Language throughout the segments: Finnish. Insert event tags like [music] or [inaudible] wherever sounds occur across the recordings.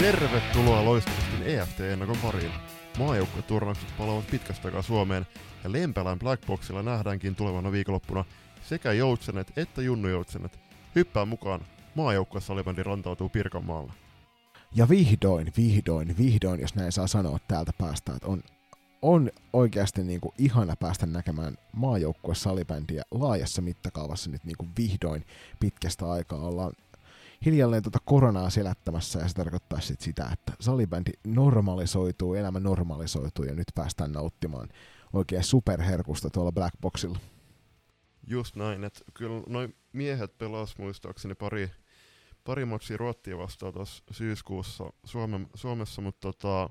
Tervetuloa loistavasti EFT-ennakon pariin. Maajoukkueturnaukset palaavat pitkästä aikaa Suomeen ja Lempälän Blackboxilla nähdäänkin tulevana viikonloppuna sekä Joutsenet että Junnu Joutsenet. Hyppää mukaan, maajoukkue salibändi rantautuu Pirkanmaalla. Ja vihdoin, vihdoin, vihdoin, jos näin saa sanoa täältä päästä, että on, on oikeasti niin kuin ihana päästä näkemään maajoukkue salibändiä laajassa mittakaavassa nyt niin kuin vihdoin pitkästä aikaa ollaan hiljalleen tuota koronaa selättämässä ja se tarkoittaa sit sitä, että salibändi normalisoituu, elämä normalisoituu ja nyt päästään nauttimaan oikein superherkusta tuolla Blackboxilla. Just näin, että kyllä noin miehet pelas muistaakseni pari, pari matsia Ruottia vastaan tuossa syyskuussa Suome, Suomessa, mutta tota,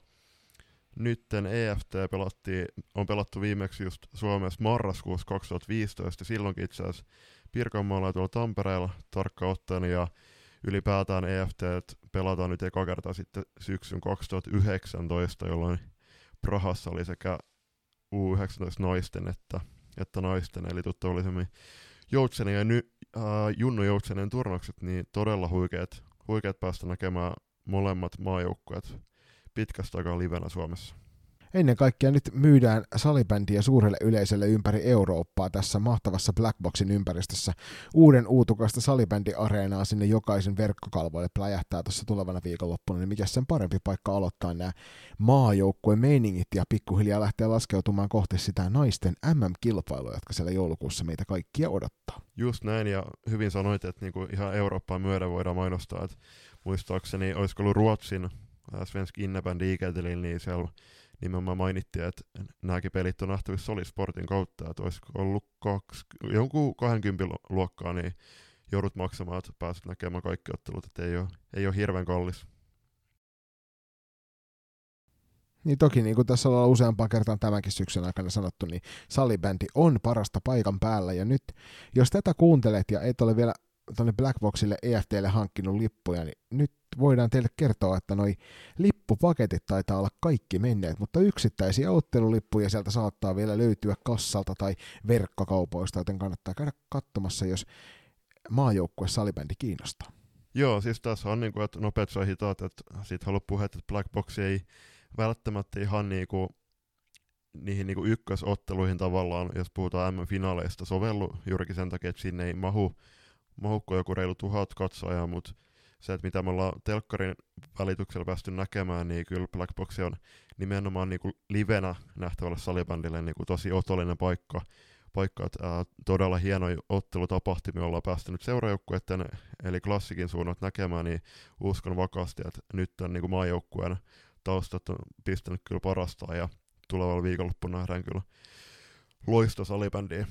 nytten EFT pelattiin, on pelattu viimeksi just Suomessa marraskuussa 2015, silloinkin itse asiassa Pirkanmaalla ja tuolla Tampereella tarkka ottaen, ja ylipäätään EFT pelataan nyt eka kertaa sitten syksyn 2019, jolloin Prahassa oli sekä U19 naisten että, että naisten, eli tuttavallisemmin Joutsenen ja ny, äh, Junnu Joutsenen turnaukset, niin todella huikeat, huikeat päästä näkemään molemmat maajoukkueet pitkästä aikaa livenä Suomessa. Ennen kaikkea nyt myydään salibändiä suurelle yleisölle ympäri Eurooppaa tässä mahtavassa Blackboxin ympäristössä. Uuden uutukasta salibändiareenaa sinne jokaisen verkkokalvoille pläjähtää tuossa tulevana viikonloppuna, niin mikä sen parempi paikka aloittaa nämä maajoukkueen meiningit ja pikkuhiljaa lähteä laskeutumaan kohti sitä naisten MM-kilpailua, jotka siellä joulukuussa meitä kaikkia odottaa. Just näin, ja hyvin sanoit, että niinku ihan Eurooppaan myöden voidaan mainostaa, että muistaakseni olisiko ollut Ruotsin äh, Svensk Inneband niin siellä nimenomaan mainittiin, että nämäkin pelit on nähtävissä Solisportin kautta, että olisiko ollut kaksi, jonkun 20 luokkaa, niin joudut maksamaan, että pääset näkemään kaikki ottelut, että ei ole, ei ole hirveän kallis. Niin toki, niin kuin tässä ollaan useampaan kertaan tämänkin syksyn aikana sanottu, niin salibändi on parasta paikan päällä. Ja nyt, jos tätä kuuntelet ja et ole vielä tuonne Blackboxille EFTlle hankkinut lippuja, niin nyt voidaan teille kertoa, että noi lippupaketit taitaa olla kaikki menneet, mutta yksittäisiä ottelulippuja sieltä saattaa vielä löytyä kassalta tai verkkokaupoista, joten kannattaa käydä katsomassa, jos maajoukkue salibändi kiinnostaa. Joo, siis tässä on niin kuin, että nopeat saa hitaat, että siitä haluaa puhua, että Blackbox ei välttämättä ihan niin kuin niihin niin kuin ykkösotteluihin tavallaan, jos puhutaan M-finaaleista, sovellu juurikin sen takia, että sinne ei mahu mahukko joku reilu tuhat katsojaa, mutta se, että mitä me ollaan telkkarin välityksellä päästy näkemään, niin kyllä Black Box on nimenomaan niin kuin livenä nähtävälle salibändille niin kuin tosi otollinen paikka. paikka että, ää, todella hieno ottelutapahtumia ollaan päästä nyt seurajoukkueiden, eli klassikin suunnat näkemään, niin uskon vakaasti, että nyt on niin kuin maajoukkueen taustat on pistänyt kyllä parastaan, ja tulevalla viikonloppuna nähdään kyllä loista salibändiä.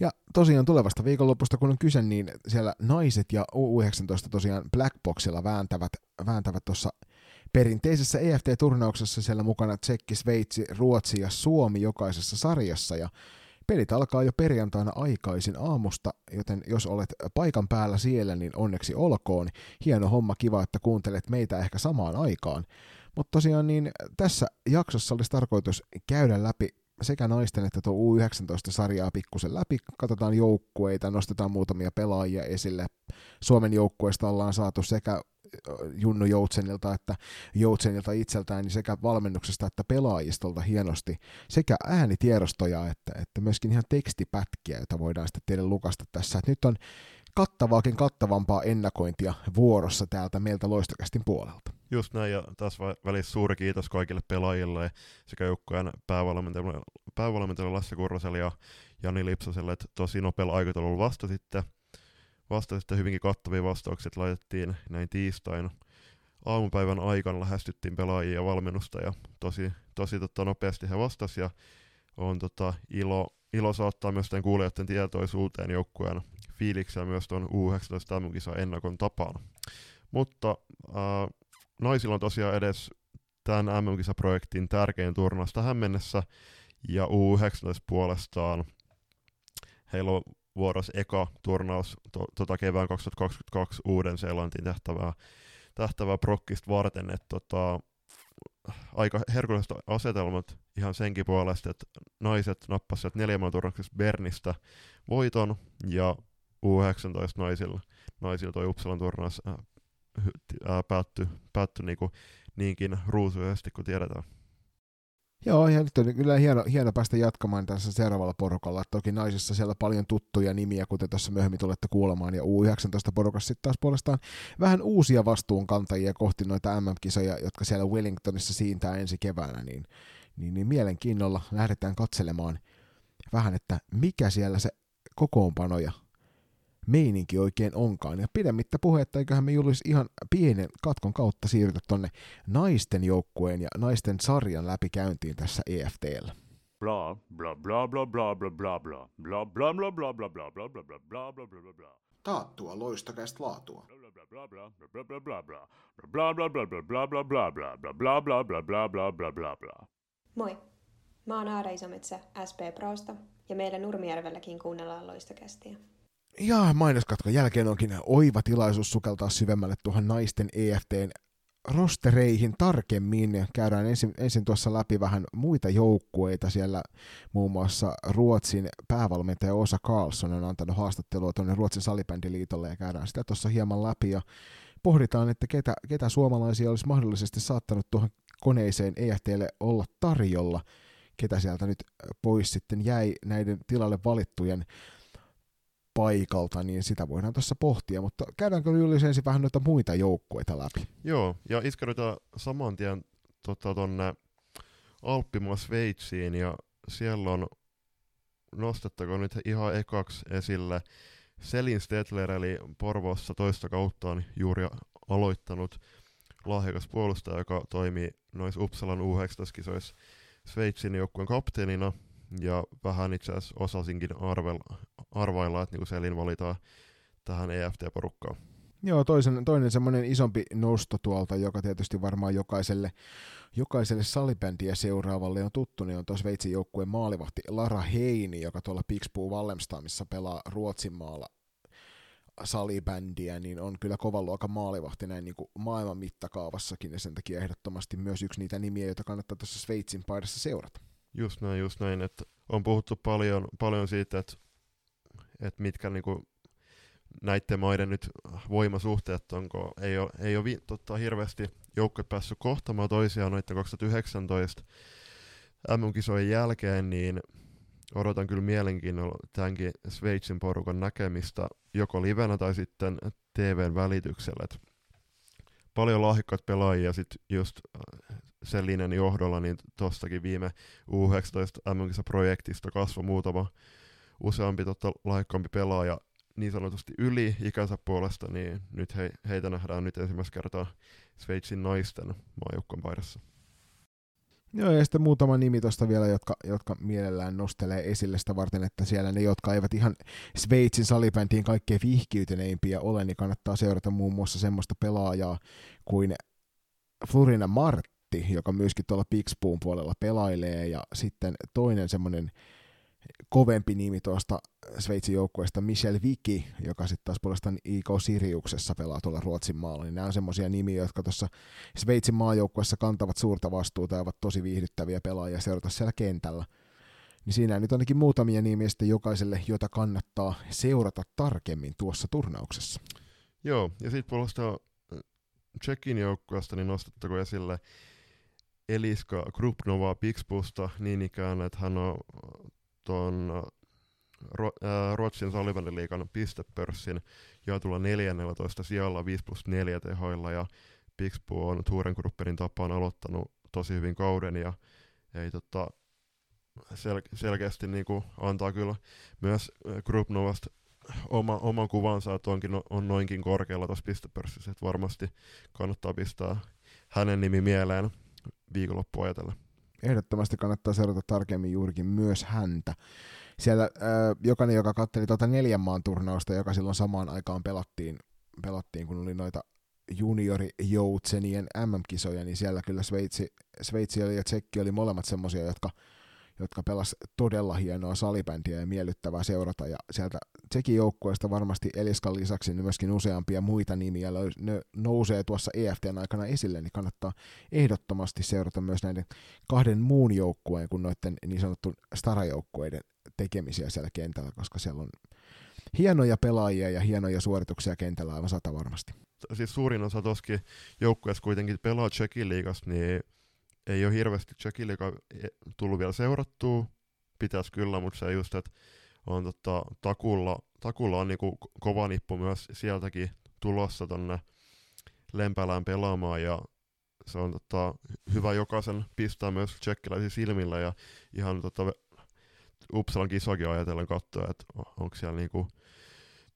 Ja tosiaan tulevasta viikonlopusta, kun on kyse, niin siellä naiset ja U19 tosiaan Blackboxilla vääntävät, vääntävät tuossa perinteisessä EFT-turnauksessa siellä mukana Tsekki, Sveitsi, Ruotsi ja Suomi jokaisessa sarjassa. Ja pelit alkaa jo perjantaina aikaisin aamusta, joten jos olet paikan päällä siellä, niin onneksi olkoon. Hieno homma, kiva, että kuuntelet meitä ehkä samaan aikaan. Mutta tosiaan niin tässä jaksossa olisi tarkoitus käydä läpi sekä naisten että tuo U19-sarjaa pikkusen läpi, katsotaan joukkueita, nostetaan muutamia pelaajia esille. Suomen joukkueesta ollaan saatu sekä Junnu Joutsenilta että Joutsenilta itseltään, niin sekä valmennuksesta että pelaajistolta hienosti sekä äänitiedostoja että, että myöskin ihan tekstipätkiä, joita voidaan sitten teille lukasta tässä. Et nyt on kattavaakin kattavampaa ennakointia vuorossa täältä meiltä loistokästin puolelta. Just näin, ja tässä välissä suuri kiitos kaikille pelaajille sekä joukkojen päävalmentajalle, päävalmentajalle Lasse Kurroselle ja Jani Lipsaselle, että tosi nopealla aikataululla vasta sitten, vasta sitten hyvinkin kattavia vastauksia laitettiin näin tiistaina. Aamupäivän aikana lähestyttiin pelaajia ja valmennusta ja tosi, tosi tota, nopeasti he vastasivat ja on tota, ilo, ilo saattaa myös tämän kuulijoiden tietoisuuteen joukkueen fiiliksiä myös tuon U19 mm ennakon tapaan. Mutta äh, naisilla on tosiaan edes tämän MM-kisaprojektin tärkein turnaus tähän mennessä, ja U19 puolestaan heillä on vuorossa eka turnaus to, tota kevään 2022 uuden Seelantiin tehtävää, tehtävää prokkista varten, että tota, aika herkulliset asetelmat ihan senkin puolesta, että naiset nappasivat neljän turnauksessa Bernistä voiton, ja U19 naisilla, naisilla toi Uppsalan turnaus äh, ää, päättyi, päättyi niinku niinkin ruusuisesti kuin tiedetään. Joo, ja nyt on kyllä hieno, hieno päästä jatkamaan tässä seuraavalla porukalla. Toki naisissa siellä paljon tuttuja nimiä, kuten tuossa myöhemmin tulette kuulemaan, ja U19-porukassa sitten taas puolestaan vähän uusia vastuunkantajia kohti noita MM-kisoja, jotka siellä Wellingtonissa siintää ensi keväänä, niin, niin, niin mielenkiinnolla lähdetään katselemaan vähän, että mikä siellä se kokoonpano ja meininki oikein onkaan. Ja pidemmittä puhetta, eiköhän me Julis ihan pienen katkon kautta siirrytä tonne naisten joukkueen ja naisten sarjan läpikäyntiin tässä EFTllä. Bla bla bla bla bla bla bla bla bla bla bla bla bla bla bla bla bla bla bla bla Taattua loistakäistä laatua. Moi. Mä oon Aara Isometsä SP Prosta ja meillä Nurmijärvelläkin kuunnellaan loistokästiä. Ja mainoskatkon jälkeen onkin oiva tilaisuus sukeltaa syvemmälle tuohon naisten EFTn rostereihin tarkemmin. Käydään ensin, ensin tuossa läpi vähän muita joukkueita. Siellä muun muassa Ruotsin päävalmentaja Osa Karlsson on antanut haastattelua tuonne Ruotsin salibändiliitolle ja käydään sitä tuossa hieman läpi ja pohditaan, että ketä, ketä suomalaisia olisi mahdollisesti saattanut tuohon koneeseen EFTlle olla tarjolla, ketä sieltä nyt pois sitten jäi näiden tilalle valittujen paikalta, niin sitä voidaan tuossa pohtia, mutta käydäänkö Julius ensin vähän noita muita joukkueita läpi? Joo, ja iskeydytään saman tien tota, tonne Alppimaa Sveitsiin, ja siellä on, nostettako nyt ihan ekaksi esille, Selin Stetler, eli Porvoossa toista kauttaan juuri aloittanut lahjakas puolustaja, joka toimii noissa Uppsalan U19-kisoissa Sveitsin joukkueen kapteenina, ja vähän itse asiassa osasinkin arvella, arvailla, että niin Selin valitaan tähän EFT-porukkaan. Joo, toisen, toinen semmoinen isompi nosto tuolta, joka tietysti varmaan jokaiselle, jokaiselle salibändiä seuraavalle on tuttu, niin on tuossa Sveitsin joukkueen maalivahti Lara Heini, joka tuolla Pixpuu Wallemstamissa pelaa Ruotsin maalla salibändiä, niin on kyllä kovan luokan maalivahti näin niin kuin maailman mittakaavassakin, ja sen takia ehdottomasti myös yksi niitä nimiä, joita kannattaa tuossa Sveitsin paidassa seurata. Just näin, just näin, että on puhuttu paljon, paljon siitä, että, että mitkä niinku näiden maiden nyt voimasuhteet onko, ei ole, ei ole totta, hirveästi joukkoja päässyt kohtamaan toisiaan noiden 2019 MM-kisojen jälkeen, niin odotan kyllä mielenkiinnolla tämänkin Sveitsin porukan näkemistä joko livenä tai sitten TVn välityksellä. Et paljon lahjakkaat pelaajia sit just Selinen johdolla, niin tuostakin viime U19 MM-projektista kasvoi muutama useampi totta, laikkaampi pelaaja niin sanotusti yli ikänsä puolesta, niin nyt he, heitä nähdään nyt ensimmäistä kertaa Sveitsin naisten maajoukkueen paidassa. Joo, ja sitten muutama nimi tuosta vielä, jotka, jotka mielellään nostelee esille sitä varten, että siellä ne, jotka eivät ihan Sveitsin salibändiin kaikkein vihkiytyneimpiä ole, niin kannattaa seurata muun muassa semmoista pelaajaa kuin Florina Mart, Matti, joka myöskin tuolla Pixpoon puolella pelailee, ja sitten toinen semmoinen kovempi nimi tuosta Sveitsin joukkueesta, Michel Viki, joka sitten taas puolestaan IK Siriuksessa pelaa tuolla Ruotsin maalla, niin nämä on semmoisia nimiä, jotka tuossa Sveitsin maajoukkueessa kantavat suurta vastuuta ja ovat tosi viihdyttäviä pelaajia seurata siellä kentällä. Niin siinä nyt ainakin muutamia nimiä sitten jokaiselle, jota kannattaa seurata tarkemmin tuossa turnauksessa. Joo, ja sitten puolestaan Tsekin joukkueesta, niin nostettako esille Eliska Krupnova Pixbusta niin ikään, että hän on tuon Ruotsin salibändiliikan pistepörssin jaetulla 14 sijalla 5 plus 4 tehoilla ja Pixbu on Turengrupperin tapaan aloittanut tosi hyvin kauden ja ei tota, sel- selkeästi niinku antaa kyllä myös Krupnovasta oma, oman kuvansa, että onkin, on noinkin korkealla tuossa pistepörssissä, että varmasti kannattaa pistää hänen nimi mieleen viikonloppu ajatella. Ehdottomasti kannattaa seurata tarkemmin juurikin myös häntä. Siellä äh, jokainen, joka katseli tuota neljän maan turnausta, joka silloin samaan aikaan pelattiin, pelattiin kun oli noita juniorijoutsenien MM-kisoja, niin siellä kyllä Sveitsi, Sveitsi ja Tsekki oli molemmat semmoisia, jotka jotka pelas todella hienoa salibändiä ja miellyttävää seurata. Ja sieltä Tsekin joukkueesta varmasti Eliskan lisäksi niin myöskin useampia muita nimiä ne nousee tuossa EFTn aikana esille, niin kannattaa ehdottomasti seurata myös näiden kahden muun joukkueen kuin noiden niin sanottu starajoukkueiden tekemisiä siellä kentällä, koska siellä on hienoja pelaajia ja hienoja suorituksia kentällä aivan sata varmasti. siis suurin osa toskin joukkueessa kuitenkin pelaa Tsekin liigasta, niin ei ole hirveästi Tsekin liiga tullut vielä seurattua, pitäisi kyllä, mutta se just, että on tota, takulla, takulla on niinku kova nippu myös sieltäkin tulossa tonne Lempälään pelaamaan ja se on tota, hyvä jokaisen pistää myös tsekkiläisiä silmillä ja ihan tota, Uppsalan kisoakin ajatellen katsoa, että onko siellä niinku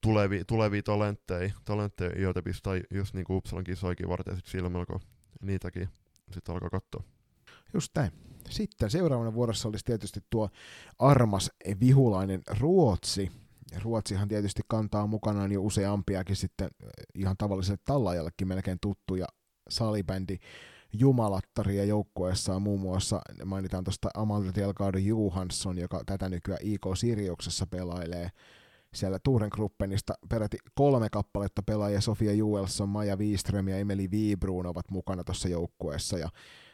tulevia, tulevia talentteja, talentteja, joita pistää just niinku Uppsalan kisoikin varten sit silmällä, kun niitäkin sitten alkaa katsoa. Just näin. Sitten seuraavana vuorossa olisi tietysti tuo armas vihulainen Ruotsi. Ruotsihan tietysti kantaa mukanaan jo useampiakin sitten eh, ihan tavalliselle tallajallekin melkein tuttuja salibändi jumalattaria joukkueessa on muun muassa, mainitaan tuosta Amalta Delgado Johansson, joka tätä nykyään IK Siriuksessa pelailee, siellä Turengruppenista peräti kolme kappaletta pelaajia, Sofia Juelson, Maja Wieström ja Emeli Wiebruun ovat mukana tuossa joukkueessa, ja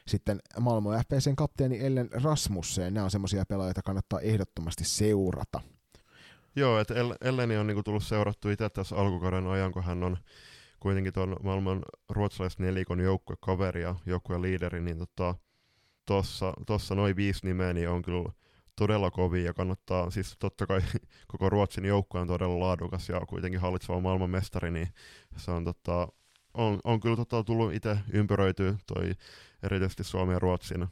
sitten Malmo FPCn kapteeni Ellen Rasmussen, nämä on semmoisia pelaajia, joita kannattaa ehdottomasti seurata. Joo, että Elleni on niinku tullut seurattu itse tässä alkukauden ajan, kun hän on kuitenkin tuon maailman nelikon joukkuekaveri ja joukkueen liideri, niin tota, tossa, tossa noin viisi nimeä niin on kyllä todella kovia ja kannattaa, siis totta kai [laughs] koko Ruotsin joukkue on todella laadukas ja kuitenkin hallitseva maailmanmestari, niin se on, tota, on, on kyllä tota, tullut itse ympäröityä toi erityisesti Suomen ja Ruotsin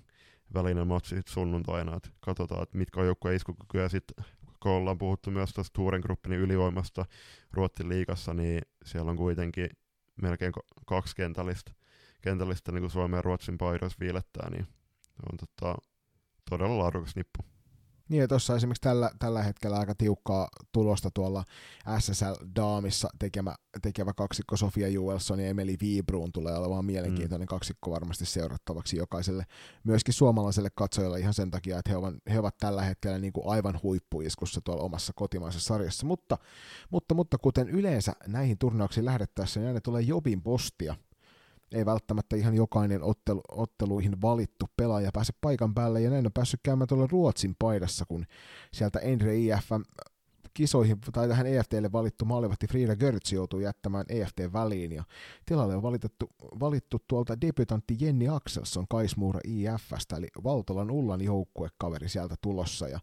välinen matsi sit sunnuntaina, että katsotaan, että mitkä on joukkueen iskukykyä sitten kun ollaan puhuttu myös tuosta Tuuren Gruppin ylivoimasta Ruotsin liigassa, niin siellä on kuitenkin melkein kaksi kentällistä, kentällistä niin kuin Suomen ja Ruotsin paidoissa viilettää, niin on tota, todella laadukas nippu. Niin ja tuossa esimerkiksi tällä, tällä hetkellä aika tiukkaa tulosta tuolla SSL Daamissa tekemä, tekevä kaksikko Sofia Juelson ja Emeli Viibruun tulee olemaan mielenkiintoinen mm. kaksikko varmasti seurattavaksi jokaiselle, myöskin suomalaiselle katsojalle ihan sen takia, että he ovat, he ovat tällä hetkellä niin kuin aivan huippuiskussa tuolla omassa kotimaisessa sarjassa, mutta, mutta, mutta kuten yleensä näihin turnauksiin lähdettäessä, niin aina tulee Jobin postia – ei välttämättä ihan jokainen ottelu, otteluihin valittu pelaaja pääse paikan päälle, ja näin on päässyt käymään tuolla Ruotsin paidassa, kun sieltä Enre IFM kisoihin tai tähän EFTlle valittu maalivahti Frida Görtz joutuu jättämään EFT väliin ja tilalle on valitettu, valittu tuolta debutantti Jenni Axelsson Kaismuura IFstä eli Valtolan Ullan joukkuekaveri sieltä tulossa ja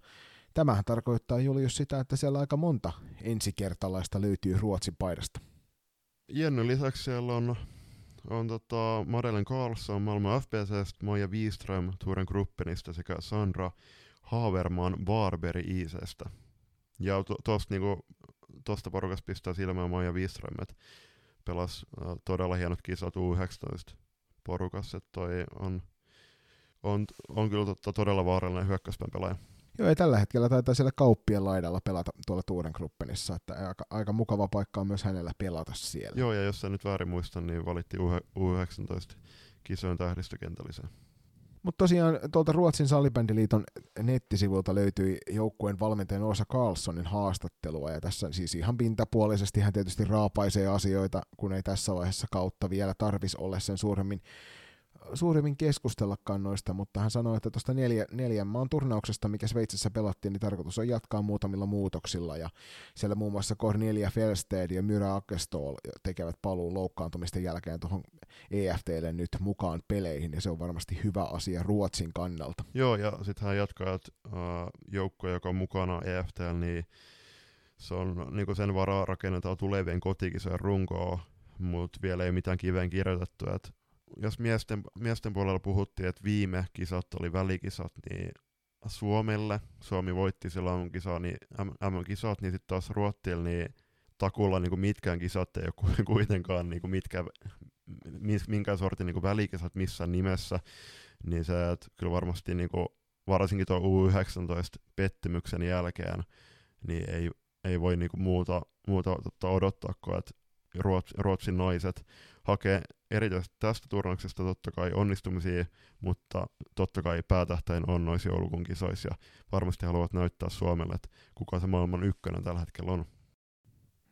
tämähän tarkoittaa Julius sitä, että siellä aika monta ensikertalaista löytyy Ruotsin paidasta. Jenny lisäksi siellä on on tota Madeleine Karlsson Malmö FPCstä, Maja Wiström Turen Gruppenista sekä Sandra Haverman Barberi Iisestä. Ja to, tosta, niinku, tosta porukasta pistää silmään Maja Wiström, että pelas äh, todella hienot kisat U19 porukassa, että toi on, on, on kyllä totta, todella vaarallinen hyökkäyspään pelaaja. Joo, ei tällä hetkellä taitaa siellä kauppien laidalla pelata tuolla Tuuren Gruppenissa, että aika, aika mukava paikka on myös hänellä pelata siellä. Joo, ja jos en nyt väärin muista, niin valitti U19 kisojen tähdistökentälliseen. Mutta tosiaan tuolta Ruotsin salibändiliiton nettisivulta löytyi joukkueen valmentajan Osa Carlsonin haastattelua, ja tässä siis ihan pintapuolisesti hän tietysti raapaisee asioita, kun ei tässä vaiheessa kautta vielä tarvis olla sen suuremmin suurimmin keskustellakaan noista, mutta hän sanoi, että tuosta neljä, neljän maan turnauksesta, mikä Sveitsissä pelattiin, niin tarkoitus on jatkaa muutamilla muutoksilla, ja siellä muun muassa Cornelia Felsted ja Myra Akestol tekevät paluun loukkaantumisten jälkeen tuohon EFTlle nyt mukaan peleihin, ja se on varmasti hyvä asia Ruotsin kannalta. Joo, ja sitten hän jatkaa, että joukko, joka on mukana EFTL, niin se on niin sen varaa rakennetaan tulevien kotikisojen runkoa, mutta vielä ei mitään kiveen kirjoitettu, että jos miesten, miesten puolella puhuttiin, että viime kisat oli välikisat, niin Suomelle, Suomi voitti silloin kisa, niin MM-kisat, niin sitten taas Ruotsilla, niin takulla niin kuin mitkään kisat ei ole [laughs] kuitenkaan niin kuin mitkä, minkään sortin niin kuin välikisat missään nimessä, niin se, että kyllä varmasti niin kuin, varsinkin tuo U19 pettymyksen jälkeen, niin ei, ei voi niin kuin muuta, muuta odottaa kuin, että Ruotsin naiset hakee erityisesti tästä turnauksesta totta kai onnistumisia, mutta totta kai päätähtäin on noissa joulukuun kisoissa ja varmasti haluavat näyttää Suomelle, että kuka se maailman ykkönen tällä hetkellä on.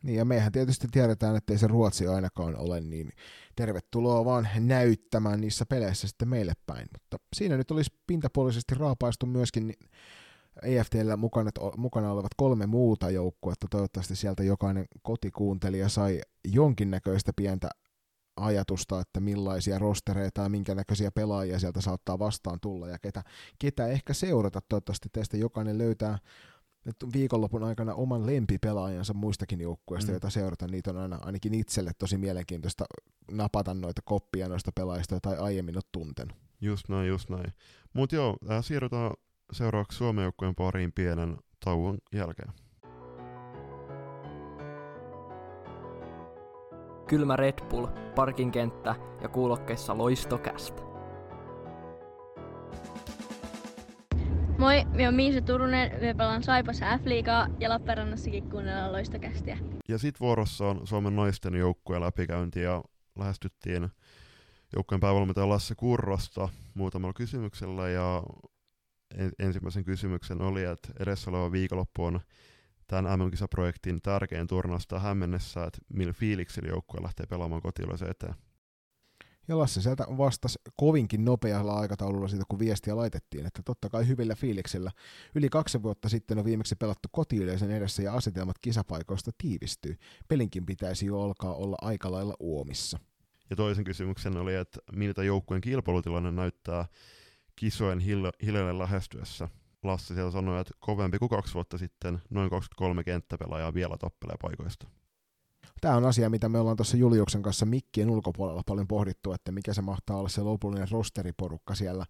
Niin ja mehän tietysti tiedetään, että ei se Ruotsi ainakaan ole, niin tervetuloa vaan näyttämään niissä peleissä sitten meille päin. Mutta siinä nyt olisi pintapuolisesti raapaistu myöskin EFTllä mukana, mukana olevat kolme muuta joukkuetta. Toivottavasti sieltä jokainen kotikuuntelija sai jonkinnäköistä pientä ajatusta, että millaisia rostereita ja minkä näköisiä pelaajia sieltä saattaa vastaan tulla ja ketä, ketä ehkä seurata. Toivottavasti teistä jokainen löytää viikonlopun aikana oman lempipelaajansa muistakin joukkueista, mm. joita seurata. Niitä on aina ainakin itselle tosi mielenkiintoista napata noita koppia noista pelaajista, tai aiemmin olet tuntenut. Just näin, just näin. Mutta joo, äh, siirrytään seuraavaksi Suomen joukkueen pariin pienen tauon jälkeen. Kylmä Red Bull, parkin kenttä ja kuulokkeissa loistokästä. Moi, minä olen Miisa Turunen, minä pelaan Saipassa F-liigaa ja Lappeenrannassakin kuunnellaan loistokästiä. Ja sit vuorossa on Suomen naisten joukkueen läpikäynti ja lähestyttiin joukkueen päävalmentaja Lasse Kurrosta muutamalla kysymyksellä ja ensimmäisen kysymyksen oli, että edessä oleva viikonloppu on tämän MM-kisaprojektin tärkein turnaus tähän mennessä, että millä fiiliksillä joukkue lähtee pelaamaan kotilaisen eteen. Ja Lasse sieltä vastasi kovinkin nopealla aikataululla siitä, kun viestiä laitettiin, että totta kai hyvillä fiiliksillä. Yli kaksi vuotta sitten on viimeksi pelattu kotiyleisön edessä ja asetelmat kisapaikoista tiivistyy. Pelinkin pitäisi jo alkaa olla aika lailla uomissa. Ja toisen kysymyksen oli, että miltä joukkueen kilpailutilanne näyttää kisojen hiljalle lähestyessä. Lassi siellä sanoi, että kovempi kuin kaksi vuotta sitten, noin 23 kenttäpelaajaa vielä tappelee paikoista. Tämä on asia, mitä me ollaan tuossa Juliuksen kanssa mikkien ulkopuolella paljon pohdittu, että mikä se mahtaa olla se lopullinen rosteriporukka siellä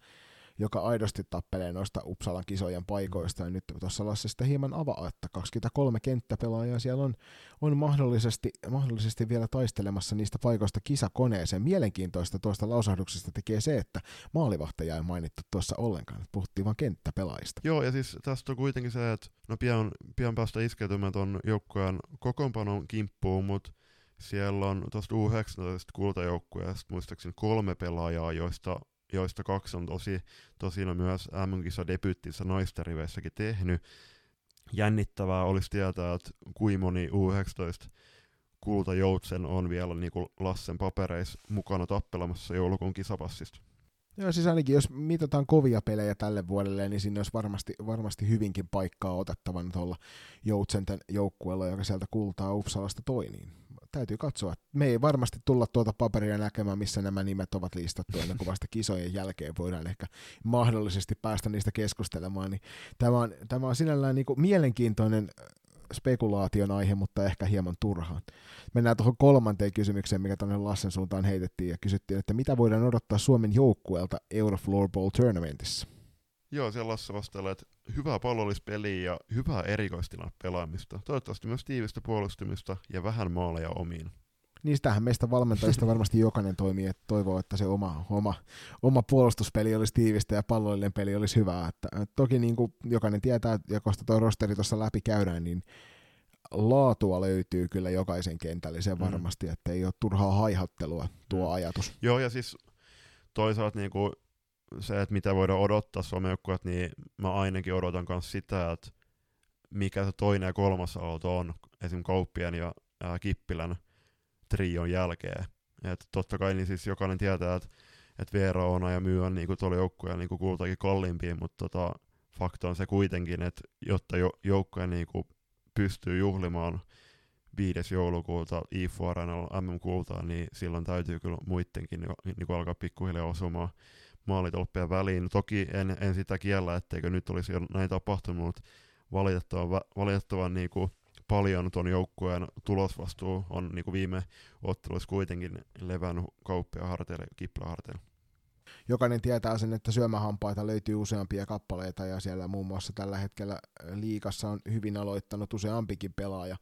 joka aidosti tappelee noista Uppsalan kisojen paikoista. Ja nyt tuossa Lasse sitä hieman avaa, että 23 kenttäpelaajaa siellä on, on mahdollisesti, mahdollisesti vielä taistelemassa niistä paikoista kisakoneeseen. Mielenkiintoista tuosta lausahduksesta tekee se, että maalivahtaja ei mainittu tuossa ollenkaan, puhuttiin vain kenttäpelaajista. Joo, ja siis tästä on kuitenkin se, että no pian, pian päästä iskeytymään tuon joukkueen kokoonpanon kimppuun, mutta siellä on tuosta U19 kultajoukkueesta muistaakseni kolme pelaajaa, joista joista kaksi on tosi, tosiaan myös MM-kisa debyyttinsä naisten riveissäkin tehnyt. Jännittävää olisi tietää, että kuinka moni U19 kulta Joutsen on vielä niin kuin Lassen papereissa mukana tappelamassa joulukuun kisapassista. Joo, siis ainakin jos mitataan kovia pelejä tälle vuodelle, niin sinne olisi varmasti, varmasti hyvinkin paikkaa otettavan tuolla Joutsenten joukkueella, joka sieltä kultaa Uppsalasta toi, niin täytyy katsoa. Me ei varmasti tulla tuota paperia näkemään, missä nämä nimet ovat listattu ennen kuin vasta kisojen jälkeen voidaan ehkä mahdollisesti päästä niistä keskustelemaan. Niin tämä, on, tämä on sinällään niin kuin mielenkiintoinen äh, spekulaation aihe, mutta ehkä hieman turhaan. Mennään tuohon kolmanteen kysymykseen, mikä tuonne Lassen suuntaan heitettiin ja kysyttiin, että mitä voidaan odottaa Suomen joukkueelta Eurofloorball Tournamentissa? Joo, siellä Lasse vastailee, että hyvää pallollispeliä ja hyvää erikoistilan pelaamista. Toivottavasti myös tiivistä puolustumista ja vähän maaleja omiin. Sitähän meistä valmentajista varmasti jokainen toimii, että toivoo, että se oma, oma, oma puolustuspeli olisi tiivistä ja pallollinen peli olisi hyvää. Että, toki niin kuin jokainen tietää, ja koska tuo rosteri tuossa läpi käydään, niin laatua löytyy kyllä jokaisen kentällisen mm. varmasti, että ei ole turhaa haihattelua tuo mm. ajatus. Joo, ja siis toisaalta niin kuin se, että mitä voidaan odottaa Suomen niin mä ainakin odotan myös sitä, että mikä se toinen ja kolmas auto on, esim. Kauppien ja ää, Kippilän trion jälkeen. Et totta kai niin siis jokainen tietää, että et Veera on ja myy on niinku tuolla joukkueella niinku kultakin kalliimpiin, mutta tota, fakta on se kuitenkin, että jotta jo, joukkue niinku pystyy juhlimaan 5. joulukuuta IFU Arenalla MM-kultaa, niin silloin täytyy kyllä muidenkin niinku alkaa pikkuhiljaa osumaan maalitolppien väliin. Toki en, en sitä kiellä, etteikö nyt olisi jo näin tapahtunut, valitettavan, valitettavan niin kuin paljon tuon joukkueen tulosvastuu on niin kuin viime ottelussa kuitenkin levännyt kauppia harteille ja harteille. Jokainen tietää sen, että syömähampaita löytyy useampia kappaleita ja siellä muun muassa tällä hetkellä liikassa on hyvin aloittanut useampikin pelaaja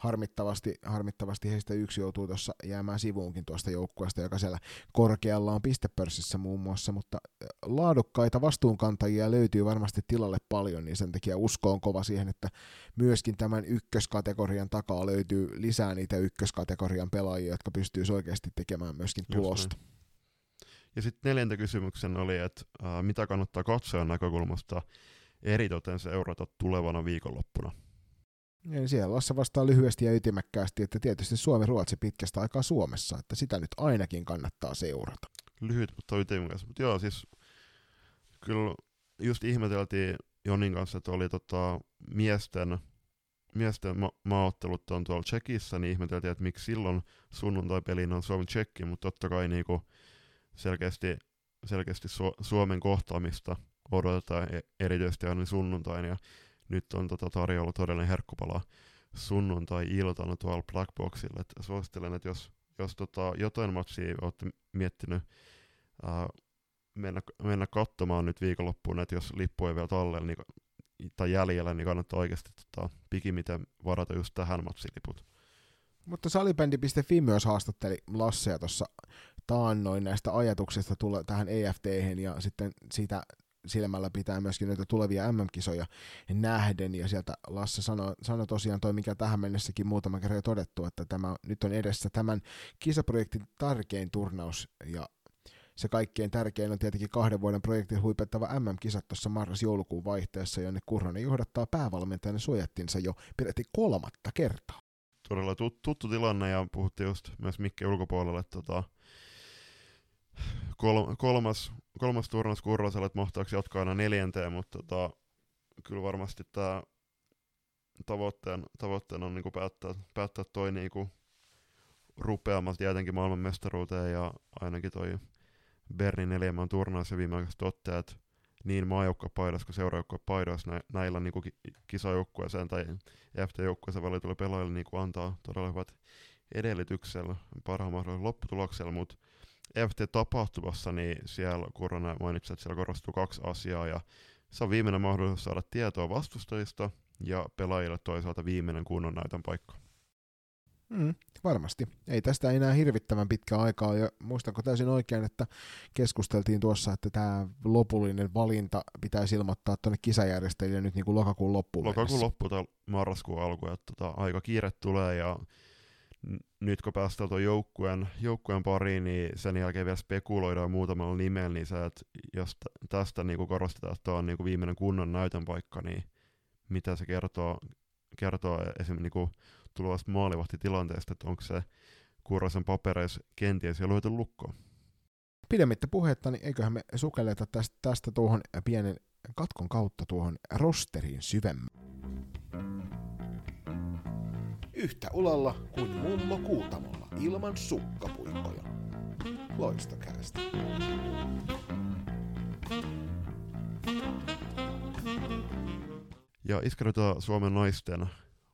harmittavasti, harmittavasti heistä yksi joutuu tuossa jäämään sivuunkin tuosta joukkueesta, joka siellä korkealla on pistepörssissä muun muassa, mutta laadukkaita vastuunkantajia löytyy varmasti tilalle paljon, niin sen takia usko on kova siihen, että myöskin tämän ykköskategorian takaa löytyy lisää niitä ykköskategorian pelaajia, jotka pystyy oikeasti tekemään myöskin tulosta. Ja sitten neljäntä kysymyksen oli, että äh, mitä kannattaa katsoa näkökulmasta eritoten seurata tulevana viikonloppuna? Niin siellä Lasse vastaa lyhyesti ja ytimekkäästi, että tietysti Suomi-Ruotsi pitkästä aikaa Suomessa, että sitä nyt ainakin kannattaa seurata. Lyhyt, mutta ytimekäs. Mutta joo, siis kyllä just ihmeteltiin Jonin kanssa, että oli tota, miesten miesten ma- maaottelut on tuolla Tsekissä, niin ihmeteltiin, että miksi silloin sunnuntai-pelin on Suomen Tsekki, mutta totta kai niinku selkeästi, selkeästi Su- Suomen kohtaamista odotetaan e- erityisesti aina sunnuntain, ja nyt on tota tarjolla todellinen herkkupala sunnuntai-iltana tuolla Blackboxilla, että suosittelen, että jos, jos tota jotain matsia olette miettinyt ää, mennä, mennä katsomaan nyt viikonloppuun, että jos lippu ei vielä tallella niin, tai jäljellä, niin kannattaa oikeasti tota, pikimiten varata just tähän matsiliput. Mutta salibändi.fi myös haastatteli Lassea tuossa taannoin näistä ajatuksista tulla tähän EFT ja sitten siitä silmällä pitää myöskin näitä tulevia MM-kisoja nähden, ja sieltä Lasse sanoi, sanoi tosiaan toi, mikä tähän mennessäkin muutama kerran jo todettu, että tämä nyt on edessä tämän kisaprojektin tärkein turnaus, ja se kaikkein tärkein on tietenkin kahden vuoden projektin huipettava MM-kisat tuossa marras-joulukuun vaihteessa, jonne Kurronen johdattaa päävalmentajan suojattinsa jo peräti kolmatta kertaa. Todella tut- tuttu tilanne, ja puhuttiin just myös Mikke ulkopuolelle, tota, kol- kolmas, kolmas turnaus Kurroselle, että mahtaako jatkaa aina neljänteen, mutta tota, kyllä varmasti tämä tavoitteen, tavoitteena on niinku päättää, päättää toi niinku rupeamaan tietenkin maailmanmestaruuteen ja ainakin toi Bernin neljämään turnaus ja viimeaikaiset toteat niin maajoukkuepaidassa kuin seuraajoukkuepaidoissa nä- näillä niinku ki- kisajoukkueeseen tai FT-joukkueeseen valituille pelaajille niinku antaa todella hyvät edellytyksellä parhaan mahdollisella lopputuloksella, mutta FT-tapahtumassa, niin siellä Kurana mainitsi, että siellä korostuu kaksi asiaa, ja se on viimeinen mahdollisuus saada tietoa vastustajista, ja pelaajille toisaalta viimeinen kunnon näytön paikka. Mm, varmasti. Ei tästä enää hirvittävän pitkä aikaa. Ja muistanko täysin oikein, että keskusteltiin tuossa, että tämä lopullinen valinta pitäisi ilmoittaa tuonne kisajärjestäjille nyt niin kuin lokakuun loppuun Lokakuun mennessä. loppu tai marraskuun alku, että tota, aika kiire tulee, ja nyt kun päästään tuon joukkueen, joukkueen pariin, niin sen jälkeen vielä spekuloidaan muutamalla nimellä, niin se, että jos tästä niin korostetaan, että on niin viimeinen kunnon näytön paikka, niin mitä se kertoo, kertoo esimerkiksi niin tulevasta maalivahtitilanteesta, että onko se Kurrosen papereissa kenties jo lyöty lukkoon. Pidemmittä puhetta, niin eiköhän me sukelleta tästä, tästä tuohon pienen katkon kautta tuohon rosteriin syvemmän. Yhtä ulalla kuin mummo kuutamolla ilman sukkapuikkoja. Loistokäästä. Ja iskeydytään Suomen naisten